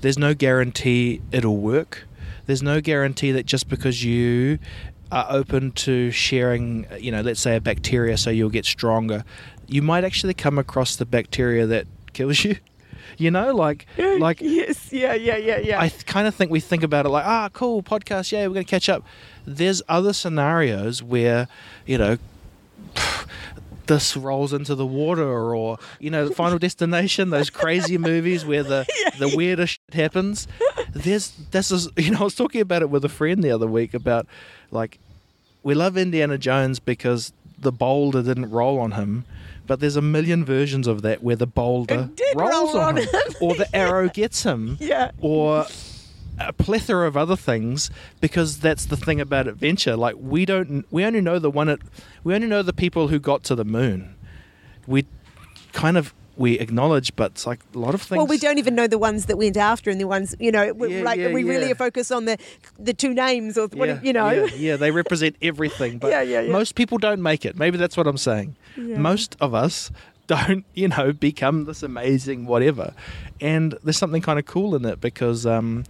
there's no guarantee it'll work. There's no guarantee that just because you are open to sharing, you know, let's say a bacteria, so you'll get stronger, you might actually come across the bacteria that kills you. *laughs* You know, like *laughs* like yes, yeah, yeah, yeah, yeah. I th- kind of think we think about it like, ah, cool podcast, yeah, we're to catch up. There's other scenarios where, you know, this rolls into the water, or you know, *laughs* Final Destination, those crazy movies where the *laughs* the weirdest shit happens. There's this is *laughs* you know, I was talking about it with a friend the other week about like we love Indiana Jones because the boulder didn't roll on him. But there's a million versions of that where the boulder rolls roll on on him, him. or the arrow gets him, Yeah. or a plethora of other things because that's the thing about adventure like we don't we only know the one at we only know the people who got to the moon we kind of we acknowledge but it's like a lot of things Well, we don't even know the ones that went after, and the ones you know, Yeah, like yeah, we really yeah. are focused on the the two names or what you know. yeah, yeah, they represent everything *laughs* but Yeah, yeah, yeah. most people don't make it maybe that's what i'm saying most of us *laughs* don't you know become this amazing whatever and there's something kind of cool in it because um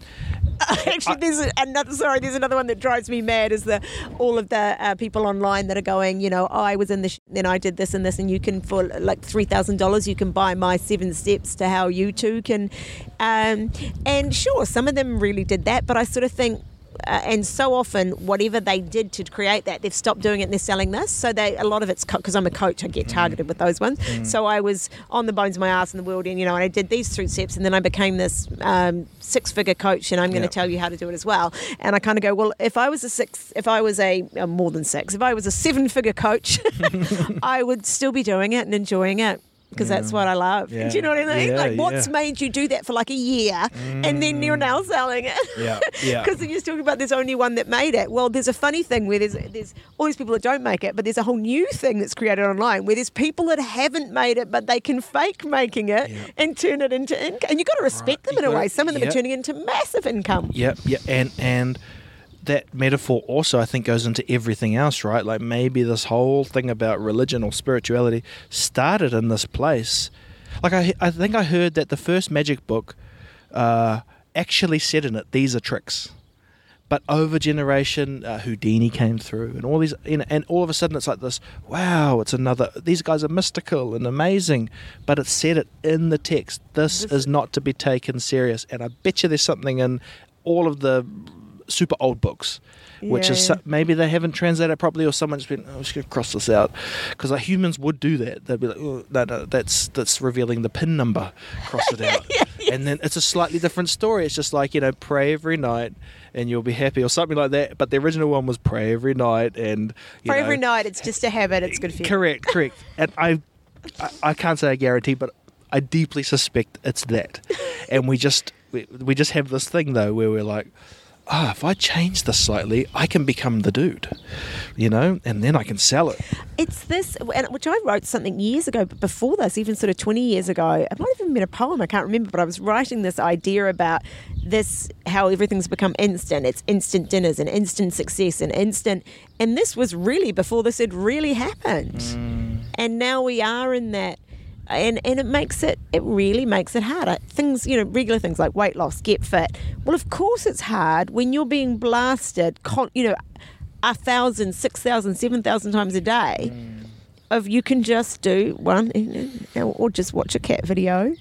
*laughs* Actually, there's another. Sorry, there's another one that drives me mad. Is the all of the uh, people online that are going, you know, I was in this, then I did this and this, and you can for like three thousand dollars, you can buy my seven steps to how you too can. Um, and sure, some of them really did that, but I sort of think. Uh, and so often, whatever they did to create that, they've stopped doing it and they're selling this. So they, a lot of it's because I'm a coach, I get targeted with those ones. So I was on the bones of my ass in the world, and you know, and I did these three steps, and then I became this um, six-figure coach, and I'm going to Yeah. tell you how to do it as well. And I kind of go, well, if I was a six, if I was a uh, more than six, if I was a seven-figure coach, *laughs* I would still be doing it and enjoying it. Because that's what I love. Yeah. *laughs* Do you know what I mean? Yeah, like, what's yeah. made you do that for like a year and then you're mm. now selling it? yeah *laughs* yeah Because you're just talking about there's only one that made it. Well, there's a funny thing where there's there's all these people that don't make it, but there's a whole new thing that's created online where there's people that haven't made it, but they can fake making it Yeah. and turn it into income. And you've got to respect Right. them in You a way. Some of them are turning into massive income. Yep, yeah, and and that metaphor also I think goes into everything else, right? Like maybe this whole thing about religion or spirituality started in this place. Like I I think I heard that the first magic book uh, actually said in it, "These are tricks." but over generation, uh, Houdini came through, and all these, you know, and all of a sudden it's like this. Wow, it's another. These guys are mystical and amazing, but it said it in the text. This is not to be taken serious, and I bet you there's something in all of the super old books, which is Yeah. so- maybe they haven't translated properly, or someone's been, oh, I'm just to cross this out, because like, humans would do that. They'd be like, oh, no, no, that's that's revealing the pin number. Cross it *laughs* out, yeah. and then it's a slightly different story. It's just like you know, pray every night and you'll be happy, or something like that. But the original one was pray every night, and you For know, every night, it's just a habit. It's good for you. Correct, correct. *laughs* and I, I, I can't say I guarantee, but I deeply suspect it's that. *laughs* and we just we, we just have this thing though where we're like, ah, if I change this slightly, I can become the dude, you know, and then I can sell it. It's this, which I wrote something years ago, but before this, even sort of 20 years ago, it might have even been a poem, I can't remember, but I was writing this idea about this, how everything's become instant. It's instant dinners and instant success and instant. And this was really before this had really happened. And now we are in that. And, and it makes it it really makes it harder things you know regular things like weight loss get fit well of course it's hard when you're being blasted con- you know a thousand six thousand seven thousand times a day mm. of you can just do one or just watch a cat video.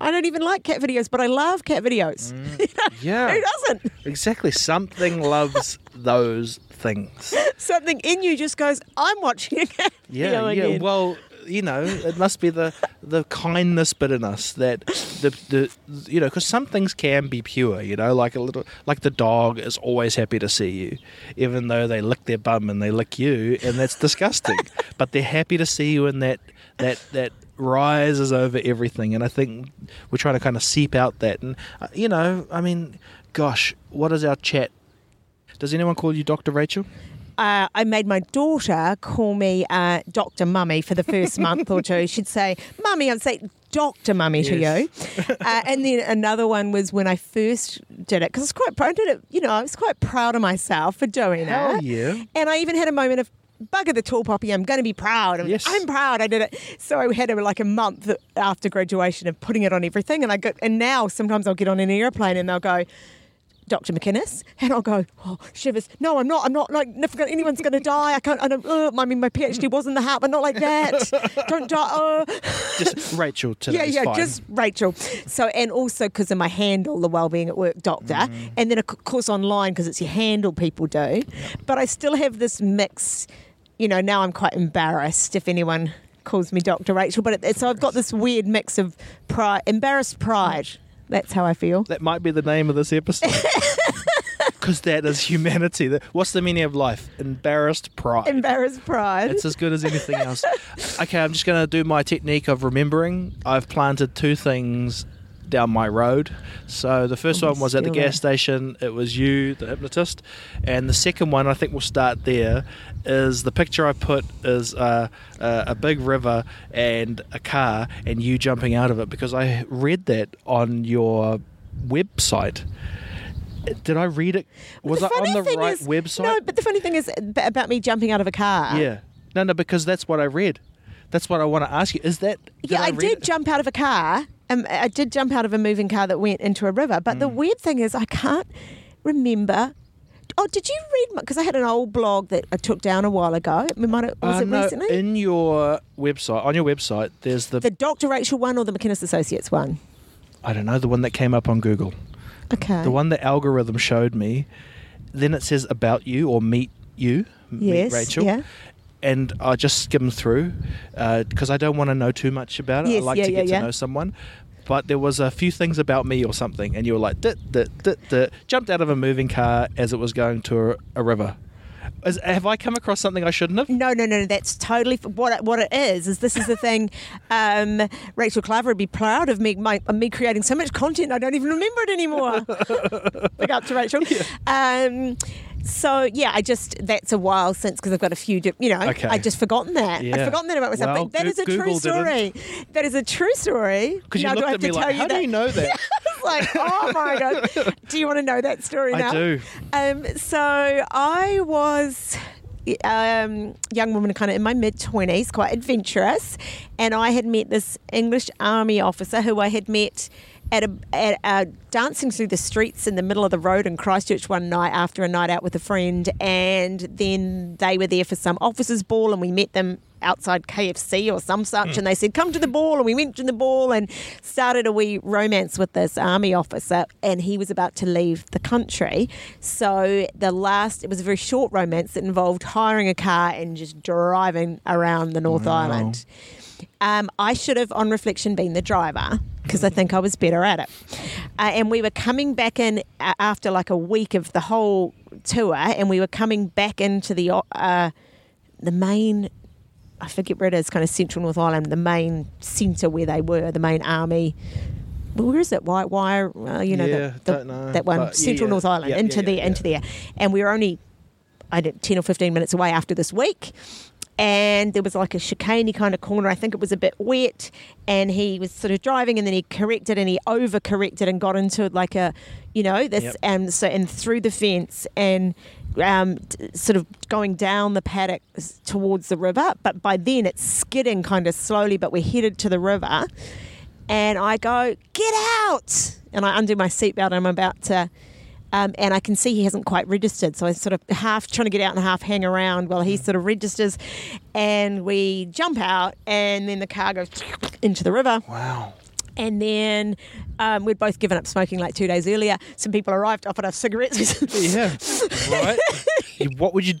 I don't even like cat videos, but I love cat videos. Mm. *laughs* You know, Yeah. Who doesn't? Exactly. Something loves those things. *laughs* Something in you just goes, I'm watching a cat Yeah, video yeah. again. Well, you know, it must be the the kindness bit in us that the the you know, because some things can be pure. You know, like a little like the dog is always happy to see you, even though they lick their bum and they lick you, and that's disgusting. *laughs* but they're happy to see you, and that that that rises over everything. And I think we're trying to kind of seep out that. And uh, you know, I mean, gosh, what is our chat? Does anyone call you Dr. Rachel? Uh, I made my daughter call me uh, Dr. Mummy for the first month or two. She'd say, Mummy, I'd say, Dr. Mummy to you. Uh, and then another one was when I first did it, because I was quite proud, I did it, you know, I was quite proud of myself for doing Hell it. yeah. And I even had a moment of, bugger the tall poppy, I'm going to be proud. I'm, Yes. I'm proud I did it. So I had a, like a month after graduation of putting it on everything. And I got, and now sometimes I'll get on an airplane and they'll go, Dr. McInnes, and I'll go, oh, shivers. No, I'm not. I'm not like anyone's going to die. I can't. I don't. Uh, I mean, my PhD was in the hat, but not like that. *laughs* don't die. Uh. Just Rachel *laughs* today. Yeah, yeah, just Rachel. So, and also because of my handle, the Wellbeing at Work Doctor, Mm. and then of course online because it's your handle people do. But I still have this mix. You know, now I'm quite embarrassed if anyone calls me Dr. Rachel, but it, so I've got this weird mix of pride, embarrassed pride. That's how I feel. That might be the name of this episode. *laughs* Because that is humanity. What's the meaning of life? Embarrassed pride. Embarrassed pride. It's as good as anything else. *laughs* Okay, I'm just going to do my technique of remembering. I've planted two things down my road. So the first Oh, one was at the gas station. It was you, the hypnotist, and the second one, I think we'll start there. Is the picture I put is uh, uh, a big river and a car, and you jumping out of it because I read that on your website. Did I read it? Was I on the right is- website? No, but the funny thing is about me jumping out of a car. Yeah. No, no, because that's what I read. That's what I want to ask you. Is that? Yeah, I, read did it? jump out of a car. Um, I did jump out of a moving car that went into a river. But Mm. the weird thing is, I can't remember. Oh, did you read? Because I had an old blog that I took down a while ago. It might have- was Uh, it no, recently? in your website, on your website, there's the, the Dr. Rachel one or the McInnes Associates one? I don't know the one that came up on Google, Okay. the one the algorithm showed me. Then it says about you or meet you, m- Yes, meet Rachel. yeah. And I just skimmed through because I don't want to know too much about it. Yes, I like yeah, to get yeah. to know someone. But there was a few things about me or something, and you were like, dit, dit, dit, dit, jumped out of a moving car as it was going to a, a river. Is, have I come across something I shouldn't have? No, no, no. That's totally what it, what it is. Is this is the thing? *laughs* Um, Rachel Klaver would be proud of me, my, me creating so much content I don't even remember it anymore. *laughs* Big up to Rachel. *laughs* Um, so yeah, I just that's a while since because I've got a few, di- you know, Okay. I just forgotten that. Yeah. I've forgotten that about myself. Well, but that Goo- is a true Google story. That is a true story. Because you Now, do looked I at have me like, how do that? you know that? *laughs* Like, oh my god, do you want to know that story I now? do. Um, so I was um, young woman, kind of in my mid twenties, quite adventurous, and I had met this English Army officer who I had met at a, at a dancing through the streets in the middle of the road in Christchurch one night after a night out with a friend, and then they were there for some officers' ball, and we met them outside KFC or some such, and they said, "Come to the ball," and we went to the ball and started a wee romance with this army officer, and he was about to leave the country. So the last, it was a very short romance that involved hiring a car and just driving around the North Island. Um, I should have, on reflection, been the driver because I think I was better at it. Uh, and we were coming back in uh, after like a week of the whole tour, and we were coming back into the uh, the main. I forget where it is, kind of central North Island, the main centre where they were, the main army. Well, where is it? Why? Why? Uh, you know, Yeah, the, the, know, that one, central yeah. North Island, Yeah, into there, into there, and we were only I did 10 or 15 minutes away after this week. And there was like a chicaney kind of corner. I think it was a bit wet. And he was sort of driving and then he corrected and he over corrected and got into like a, you know, this, Yep. and so, and through the fence and um, d- sort of going down the paddock towards the river. But by then it's skidding kind of slowly, but we're headed to the river. And I go, get out! And I undo my seatbelt and I'm about to um, and I can see he hasn't quite registered. So I sort of half trying to get out and half hang around while he sort of registers. And we jump out, and then the car goes into the river. Wow. And then um, we'd both given up smoking like two days earlier. Some people arrived, offered us cigarettes. *laughs* Yeah. right. what would you?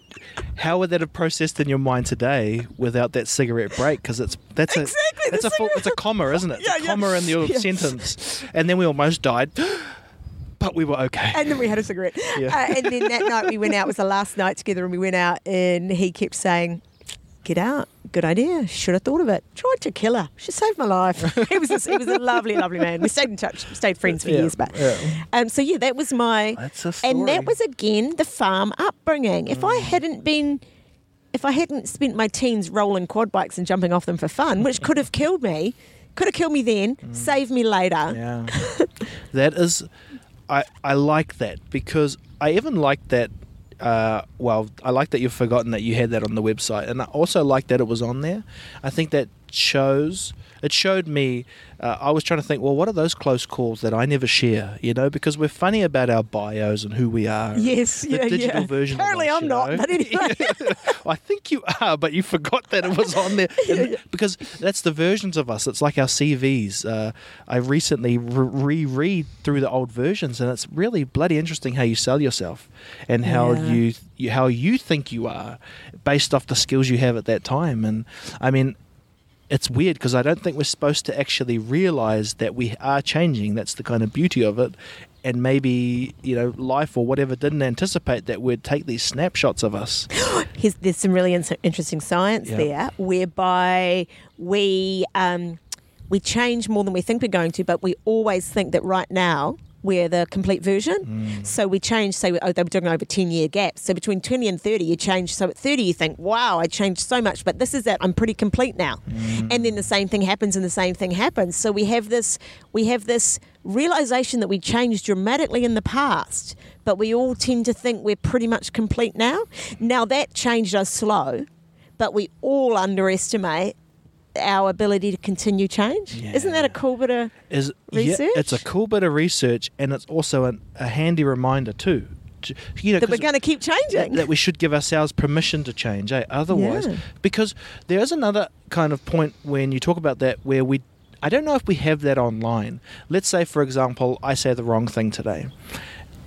How would that have processed in your mind today without that cigarette break? Because it's that's a Exactly, that's a full, it's a comma, isn't it? It's *laughs* Yeah, a yeah. comma in the *laughs* Yeah. sentence, and then we almost died, but we were okay. and then we had a cigarette. *laughs* Yeah. Uh, and then that night we went out. It was the last night together, and we went out, and he kept saying, "Get out, good idea. Should have thought of it. Tried to kill her. She saved my life." *laughs* he was a, he was a lovely, lovely man. We stayed in touch, stayed friends for Yeah, years. But yeah. um, so yeah, that was my That's a story. and that was again the farm upbringing. If Mm. I hadn't been. If I hadn't spent my teens rolling quad bikes and jumping off them for fun, which could have killed me, could have killed me then, saved me later. Mm. Yeah. *laughs* that is, I I like that because I even like that. Uh, well, I like that you've forgotten that you had that on the website, and I also like that it was on there. I think that shows. It showed me. Uh, I was trying to think. Well, what are those close calls that I never share? You know, because we're funny about our bios and who we are. Yes, the yeah, digital yeah. version. Apparently I'm not, but anyway. *laughs* I think you are, but you forgot that it was on there *laughs* And- because that's the versions of us. It's like our CVs. Uh, I recently re- reread through the old versions, and it's really bloody interesting how you sell yourself and how Yeah. you, you how you think you are based off the skills you have at that time. And I mean. It's weird because I don't think we're supposed to actually realize that we are changing. That's the kind of beauty of it. And maybe, you know, life or whatever didn't anticipate that we'd take these snapshots of us. *gasps* Here's, there's some really in- interesting science Yeah. there, whereby we um, we change more than we think we're going to, but we always think that right now we're the complete version. Mm. So we change. Say, oh, they were doing over ten year gaps. So between twenty and thirty, you change. So at thirty, you think, wow, I changed so much, but this is it. I'm pretty complete now. Mm. And then the same thing happens, and the same thing happens. So we have this. We have this realization that we changed dramatically in the past, but we all tend to think we're pretty much complete now. Now that changed us slow, but we all underestimate our ability to continue change. Isn't that a cool bit of is Research? Yeah, it's a cool bit of research, and it's also an, a handy reminder too. to- You know, that we're going to keep changing? that, that we should give ourselves permission to change. Eh? Otherwise, Yeah. because there is another kind of point when you talk about that where we. I don't know if we have that online. Let's say, for example, I say the wrong thing today,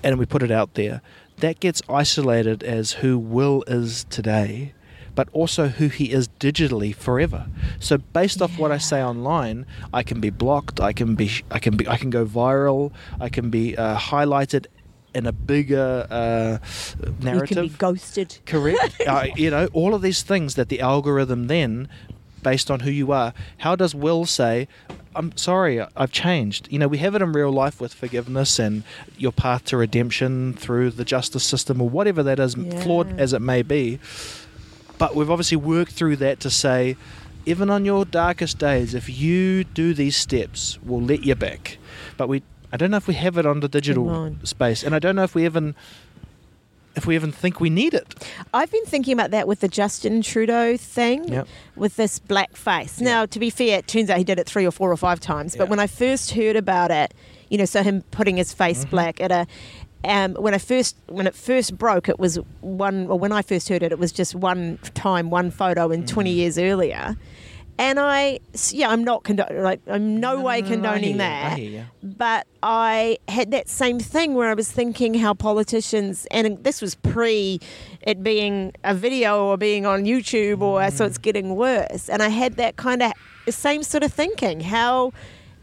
and we put it out there. That gets isolated as who Will is today, but also who he is digitally forever. So based off what I say online, I can be blocked. I can be. I can be. I can go viral. I can be uh, highlighted in a bigger uh, you narrative. can be ghosted. Correct. *laughs* uh, you know, all of these things that the algorithm then, based on who you are, how does Will say, I'm sorry, I've changed? You know, we have it in real life with forgiveness and your path to redemption through the justice system or whatever that is, flawed as it may be. But we've obviously worked through that to say, even on your darkest days, if you do these steps, we'll let you back. But we, I don't know if we have it on the digital on. space, and I don't know if we even if we even think we need it. I've been thinking about that with the Justin Trudeau thing, Yep. with this black face. Now, to be fair, it turns out he did it three or four or five times. But Yeah. when I first heard about it, you know, so him putting his face Mm-hmm. black at a. Um, when I first when it first broke, it was one. Or when I first heard it, it was just one time, one photo, in twenty Mm-hmm. years earlier. And I, yeah, I'm not condo- like I'm no, way no, I condoning I that. you. But I had that same thing where I was thinking how politicians, and this was pre it being a video or being on YouTube, or so Mm. it's getting worse. And I had that kind of same sort of thinking. How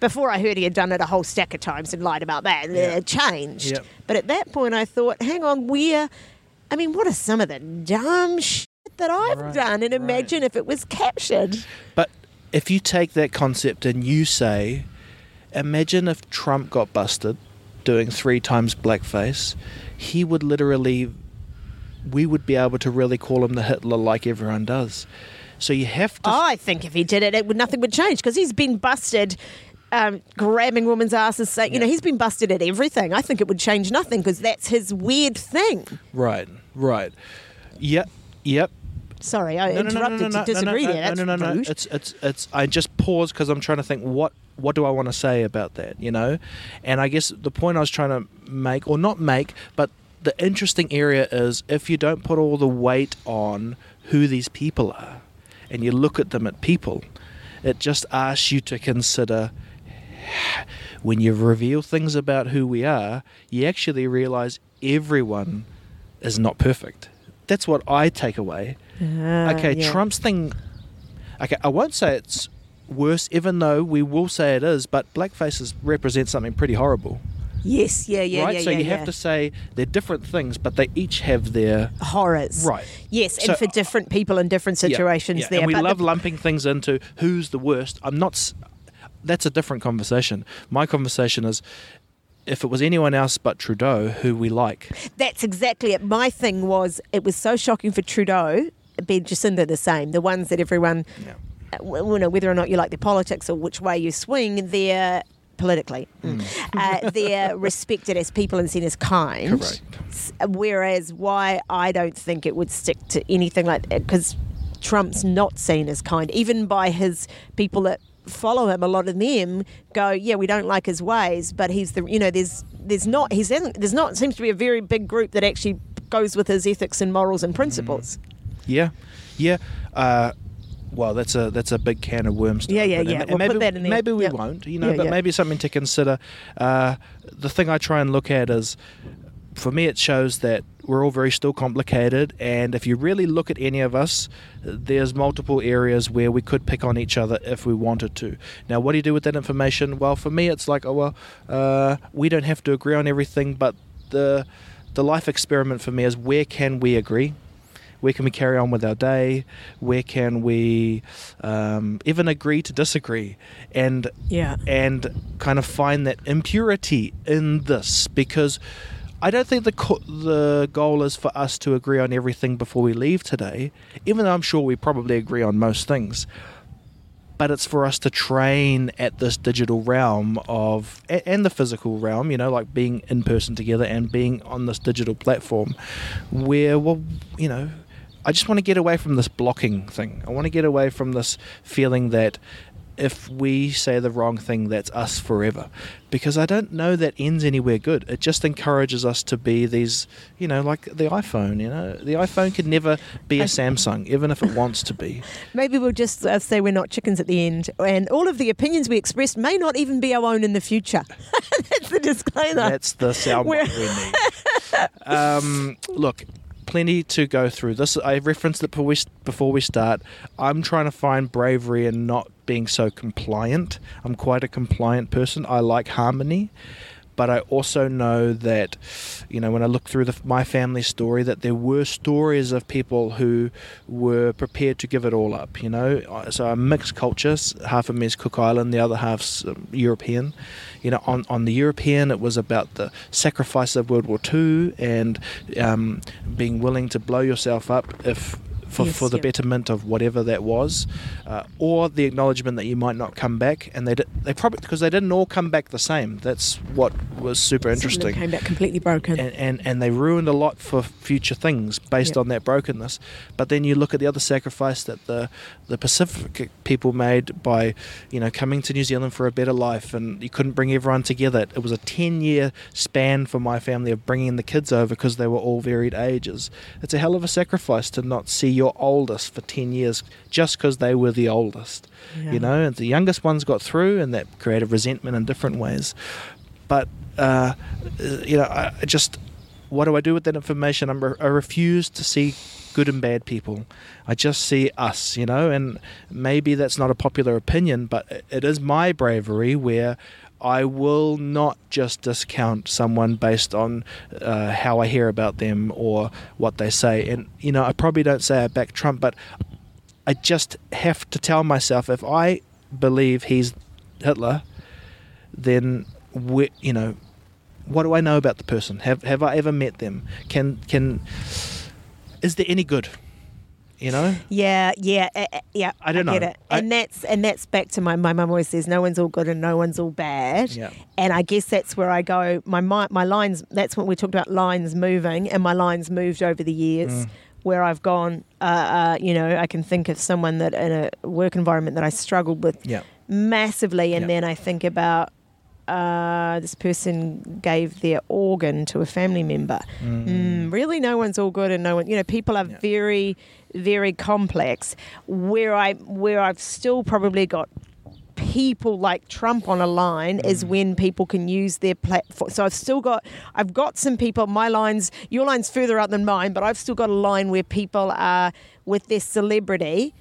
before I heard he had done it a whole stack of times and lied about that, and Yeah. it changed. Yep. But at that point, I thought, hang on, where? I mean, what are some of the dumb shit that I've Right, done? And imagine if it was captured. But if you take that concept and you say, imagine if Trump got busted doing three times blackface, he would literally, we would be able to really call him the Hitler like everyone does. So you have to. I think if he did it, it would nothing would change because he's been busted. Um, grabbing women's asses, saying, you know, he's been busted at everything. I think it would change nothing because that's his weird thing. Right, right. Yep, yep. Sorry, I interrupted to disagree no, no, there. That's no, no, no, no. rude. It's, it's, it's. I just pause because I'm trying to think what, what do I want to say about that, you know? And I guess the point I was trying to make, or not make, but the interesting area is if you don't put all the weight on who these people are, and you look at them at people, it just asks you to consider when you reveal things about who we are, you actually realize everyone is not perfect. That's what I take away. Ah, okay, yeah. Trump's thing. Okay, I won't say it's worse, even though we will say it is, but blackfaces represent something pretty horrible. Yes, yeah, yeah, right? yeah. so yeah, you have to say they're different things, but they each have their. horrors. Right. Yes, and So- for different people in different situations yeah, there. And we but love the- lumping things into who's the worst. I'm not. That's a different conversation. My conversation is if it was anyone else but Trudeau, who we like. That's exactly it. My thing was it was so shocking for Trudeau, Ben Jacinda the same. The ones that everyone, Yeah. uh, you know, whether or not you like their politics or which way you swing, they're politically, Hmm. uh, they're *laughs* respected as people and seen as kind. Correct. Whereas why I don't think it would stick to anything like that because Trump's not seen as kind, even by his people that follow him. A lot of them go, yeah, we don't like his ways, but he's the, you know, there's there's not he's in, there's not seems to be a very big group that actually goes with his ethics and morals and principles. Yeah, yeah. Uh, well, that's a that's a big can of worms. Yeah, yeah, yeah. And We'll maybe, put that in. Maybe we Yep. won't, you know. Yeah, but yeah. maybe something to consider. Uh, the thing I try and look at is, for me, it shows that we're all very still complicated, and if you really look at any of us, there's multiple areas where we could pick on each other if we wanted to. Now, what do you do with that information? Well, for me, it's like, oh well, uh, we don't have to agree on everything, but the the life experiment for me is where can we agree? Where can we carry on with our day? Where can we um, even agree to disagree? And Yeah. and kind of find that impurity in this because I don't think the co- the goal is for us to agree on everything before we leave today, even though I'm sure we probably agree on most things. But it's for us to train at this digital realm of and the physical realm, you know, like being in person together and being on this digital platform, where well, you know, I just want to get away from this blocking thing. I want to get away from this feeling that if we say the wrong thing, that's us forever. Because I don't know that ends anywhere good. It just encourages us to be these, you know, like the iPhone, you know. The iPhone could never be a Samsung, even if it wants to be. *laughs* Maybe we'll just uh, say we're not chickens at the end, and all of the opinions we expressed may not even be our own in the future. *laughs* That's the disclaimer. That's the sound We're- need. um, look, plenty to go through. This I referenced it before we, before we start. I'm trying to find bravery and not being so compliant. I'm quite a compliant person. I like harmony. But I also know that, you know, when I look through the, my family story, that there were stories of people who were prepared to give it all up. You know, Uh, so a mixed culture. Half of me is Cook Island, the other half's um, European. You know, on on the European, it was about the sacrifice of World War II and um, being willing to blow yourself up if for, Yes, for the yeah. betterment of whatever that was, uh, or the acknowledgement that you might not come back, and they did, they probably because they didn't all come back the same. That's what was super Some interesting came back completely broken. and, and, and they ruined a lot for future things based Yep. on that brokenness. But then you look at the other sacrifice that the the Pacific people made by, you know, coming to New Zealand for a better life, and you couldn't bring everyone together. It was a ten year span for my family of bringing the kids over because they were all varied ages. It's a hell of a sacrifice to not see your oldest for ten years just because they were the oldest. Yeah. You know, and the youngest ones got through, and that created resentment in different ways. But uh, you know, I just what do I do with that information? I'm re- I refuse to see good and bad people. I just see us, you know, and maybe that's not a popular opinion, but it is my bravery where I will not just discount someone based on uh, how I hear about them or what they say. And, you know, I probably don't say I back Trump, but I just have to tell myself if I believe he's Hitler, then we, you know, what do I know about the person? Have have I ever met them? Can can is there any good? You know? Yeah, yeah, uh, yeah. I don't get know. it, I- and that's and that's back to my my mum always says no one's all good and no one's all bad. Yeah. And I guess that's where I go. My my, my lines. That's what we talked about lines moving, and my lines moved over the years. Mm. Where I've gone, uh, uh, you know, I can think of someone that in a work environment that I struggled with Yeah. massively, and Yeah. then I think about uh, this person gave their organ to a family member. Mm, really, no one's all good, and no one. You know, people are Yeah. very, very complex. Where I where I've still probably got people like Trump on a line is mm. when people can use their platform. So I've still got I've got some people. My lines, your line's further out than mine, but I've still got a line where people are with their celebrity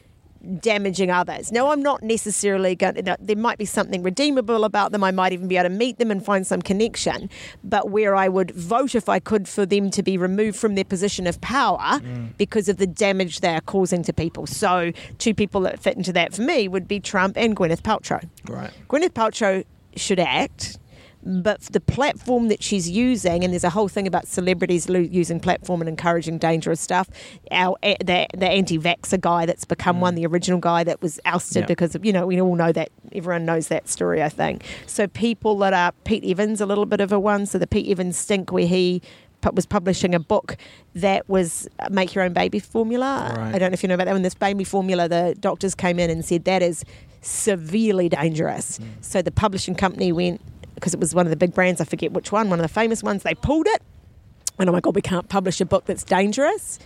damaging others. Now, I'm not necessarily going to, there might be something redeemable about them. I might even be able to meet them and find some connection. But where I would vote if I could for them to be removed from their position of power mm. because of the damage they are causing to people. So, two people that fit into that for me would be Trump and Gwyneth Paltrow. Right. Gwyneth Paltrow should act, but the platform that she's using, and there's a whole thing about celebrities lo- using platform and encouraging dangerous stuff. Our eh, the, the anti-vaxxer guy that's become one, the original guy that was ousted because of you know we all know that everyone knows that story. I think so. People that are Pete Evans, a little bit of a one. So the Pete Evans stink where he was publishing a book that was uh, make your own baby formula. Right. I don't know if you know about that. When this baby formula, the doctors came in and said that is severely dangerous. So the publishing company went because it was one of the big brands. I forget which one, one of the famous ones. They pulled it, and oh my god, we can't publish a book that's dangerous.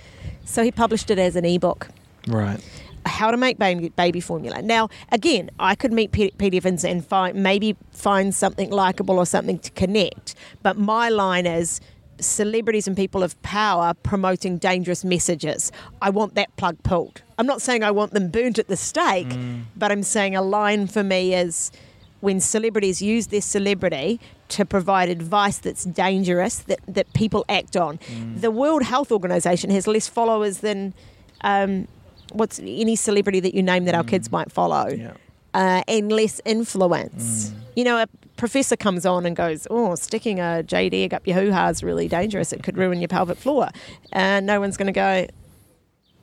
So he published it as an ebook Right. how to make baby, baby formula. Now, again, I could meet Pete, Pete Evans and find maybe find something likable or something to connect. But my line is celebrities and people of power promoting dangerous messages. I want that plug pulled. I'm not saying I want them burnt at the stake, mm. but I'm saying a line for me is when celebrities use their celebrity to provide advice that's dangerous that, that people act on. The World Health Organization has less followers than um, what's any celebrity that you name that our kids might follow, Yeah. uh, and less influence. You know, a professor comes on and goes, "Oh, sticking a jade egg up your hoo ha is really dangerous. It could ruin your pelvic floor." And no one's going to go.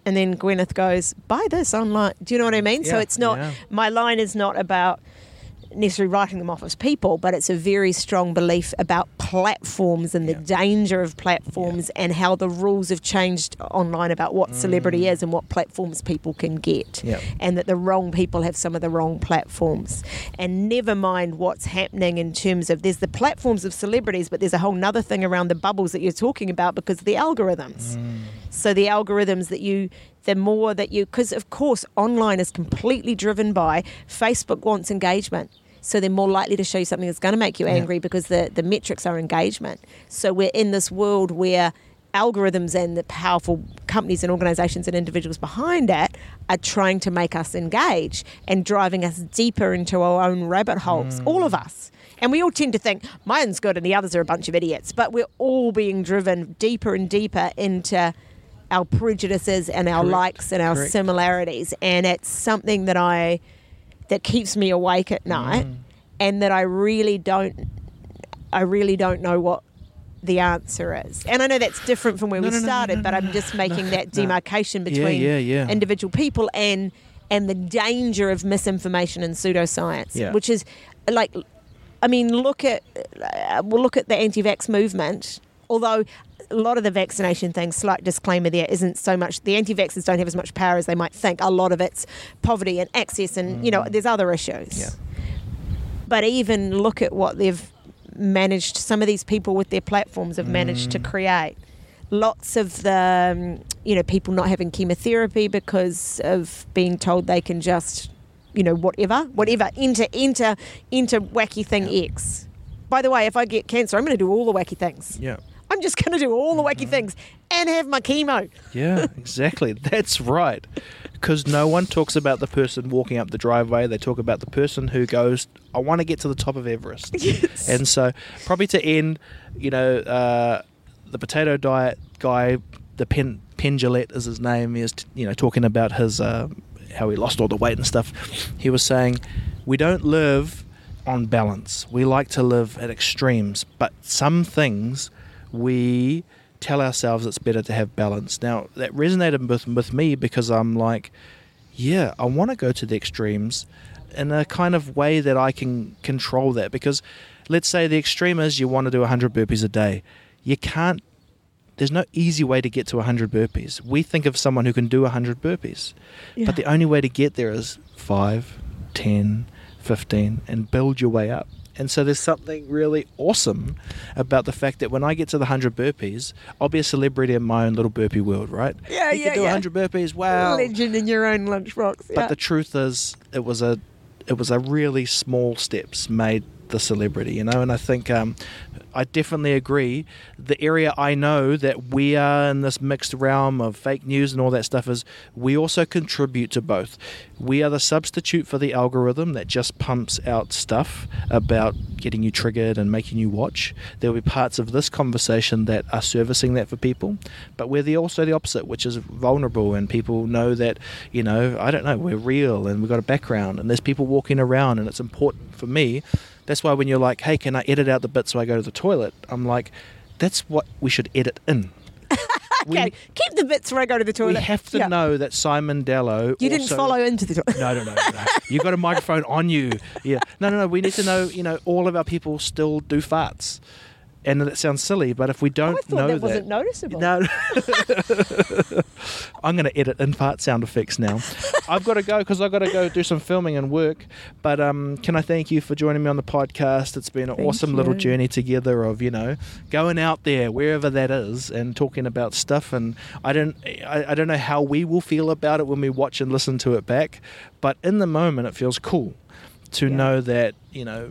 And then Gwyneth goes, "Buy this online." Do you know what I mean? so it's not. yeah. My line is not about necessarily writing them off as people, but it's a very strong belief about platforms and the Yeah. danger of platforms and how the rules have changed online about what celebrity mm. is and what platforms people can get. Yeah. And that the wrong people have some of the wrong platforms. And never mind what's happening in terms of there's the platforms of celebrities, but there's a whole nother thing around the bubbles that you're talking about because of the algorithms. Mm. So the algorithms that you, the more that you, because of course online is completely driven by Facebook wants engagement. So they're more likely to show you something that's going to make you angry because the, the metrics are engagement. So we're in this world where algorithms and the powerful companies and organizations and individuals behind it are trying to make us engage and driving us deeper into our own rabbit holes, mm. all of us. And we all tend to think mine's good and the others are a bunch of idiots, but we're all being driven deeper and deeper into our prejudices and our Correct, likes and our correct. similarities. And it's something that I that keeps me awake at night Mm. and that I really don't I really don't know what the answer is. And I know that's different from where No, we no, started, no, but I'm just making that demarcation Yeah, between yeah, yeah. individual people and and the danger of misinformation and pseudoscience, Yeah. which is like, I mean, look at uh, we'll look at the anti-vax movement. Although a lot of the vaccination things, slight disclaimer there, isn't so much the anti-vaxxers don't have as much power as they might think. A lot of it's poverty and access, and you know, there's other issues. Mm. Yeah. But even look at what they've managed. Some of these people with their platforms have managed Mm. to create. Lots of the, um, you know, people not having chemotherapy because of being told they can just, you know, whatever, whatever, enter, enter, enter wacky thing X. By the way, if I get cancer, I'm going to do all the wacky things. Yeah. I'm just going to do all the Mm-hmm. wacky things and have my chemo. Yeah, *laughs* exactly. That's right. Because no one talks about the person walking up the driveway. They talk about the person who goes, I want to get to the top of Everest. *laughs* Yes. And so, probably to end, you know, uh, the potato diet guy, the Pen, Penn Jillette is his name, is, you know, talking about his, uh, how he lost all the weight and stuff. He was saying, we don't live on balance. We like to live at extremes, but some things we tell ourselves it's better to have balance. Now, that resonated with, with me because I'm like, yeah, I want to go to the extremes in a kind of way that I can control that. Because let's say the extreme is you want to do 100 burpees a day. You can't, there's no easy way to get to 100 burpees. We think of someone who can do 100 burpees, Yeah. but the only way to get there is 5, 10, 15, and build your way up. And so there's something really awesome about the fact that when I get to the 100 burpees, I'll be a celebrity in my own little burpee world, right? Yeah, you yeah, can do yeah. 100 burpees, wow. Legend in your own lunchbox. But the truth is, it was a, it was a really small steps made the celebrity, you know. And I think um, I definitely agree. The area I know that we are in this mixed realm of fake news and all that stuff is we also contribute to both. We are the substitute for the algorithm that just pumps out stuff about getting you triggered and making you watch. There will be parts of this conversation that are servicing that for people, but we're the also the opposite, which is vulnerable and people know that you know I don't know we're real and we've got a background and there's people walking around and it's important for me. That's why when you're like, hey, can I edit out the bit so I go to the toilet? I'm like, that's what we should edit in. *laughs* We- okay, keep the bits where I go to the toilet. we have to Yeah. know that Simon Dello. You didn't also- follow into the toilet. No, no, no, no. no. you got a microphone on you. Yeah. No, no, no. We need to know. You know, all of our people still do farts, and that sounds silly, but if we don't Oh, I thought know that wasn't noticeable. no. *laughs* I'm going to edit in part sound effects now. *laughs* I've got to go because I've got to go do some filming and work. But um, can I thank you for joining me on the podcast? It's been an Thank awesome little journey together of you know going out there wherever that is and talking about stuff. And I don't I, I don't know how we will feel about it when we watch and listen to it back, but in the moment it feels cool to Yeah. know that you know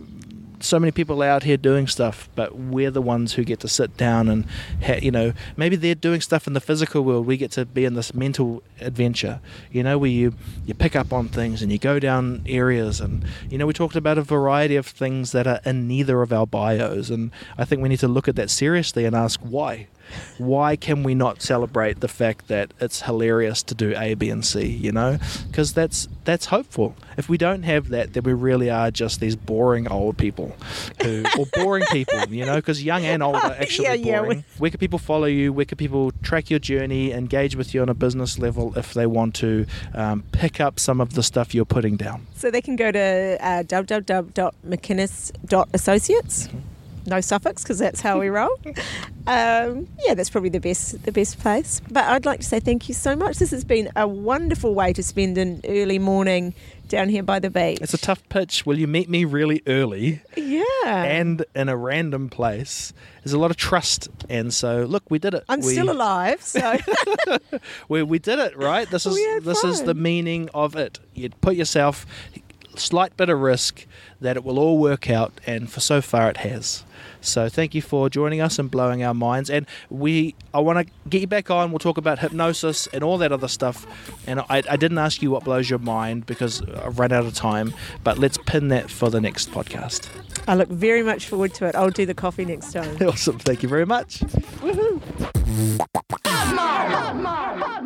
so many people out here doing stuff, but we're the ones who get to sit down and, ha- you know, maybe they're doing stuff in the physical world. We get to be in this mental adventure, you know, where you, you pick up on things and you go down areas. And, you know, we talked about a variety of things that are in neither of our bios. And I think we need to look at that seriously and ask why. Why can we not celebrate the fact that it's hilarious to do A, B, and C? You know, because that's that's hopeful. If we don't have that, then we really are just these boring old people, who or boring people. You know, because young and old are *laughs* actually Yeah, yeah, boring. Where can people follow you? Where can people track your journey, engage with you on a business level if they want to um, pick up some of the stuff you're putting down? So they can go to uh, www.mcinnes.associates. No suffix because that's how we roll. *laughs* Um, yeah, that's probably the best the best place. But I'd like to say thank you so much. This has been a wonderful way to spend an early morning down here by the beach. It's a tough pitch. Will you meet me really early? yeah. and in a random place. There's a lot of trust, and so look, we did it. I'm we, still alive, so *laughs* We, we did it, right? This *laughs* is We had this is the meaning of it. You put yourself slight bit of risk that it will all work out, and for so far it has. So thank you for joining us and blowing our minds. And we, I want to get you back on. We'll talk about hypnosis and all that other stuff. And I, I didn't ask you what blows your mind because I've run out of time. But let's pin that for the next podcast. I look very much forward to it. I'll do the coffee next time. *laughs* Awesome. Thank you very much. Woohoo. Hot mom, hot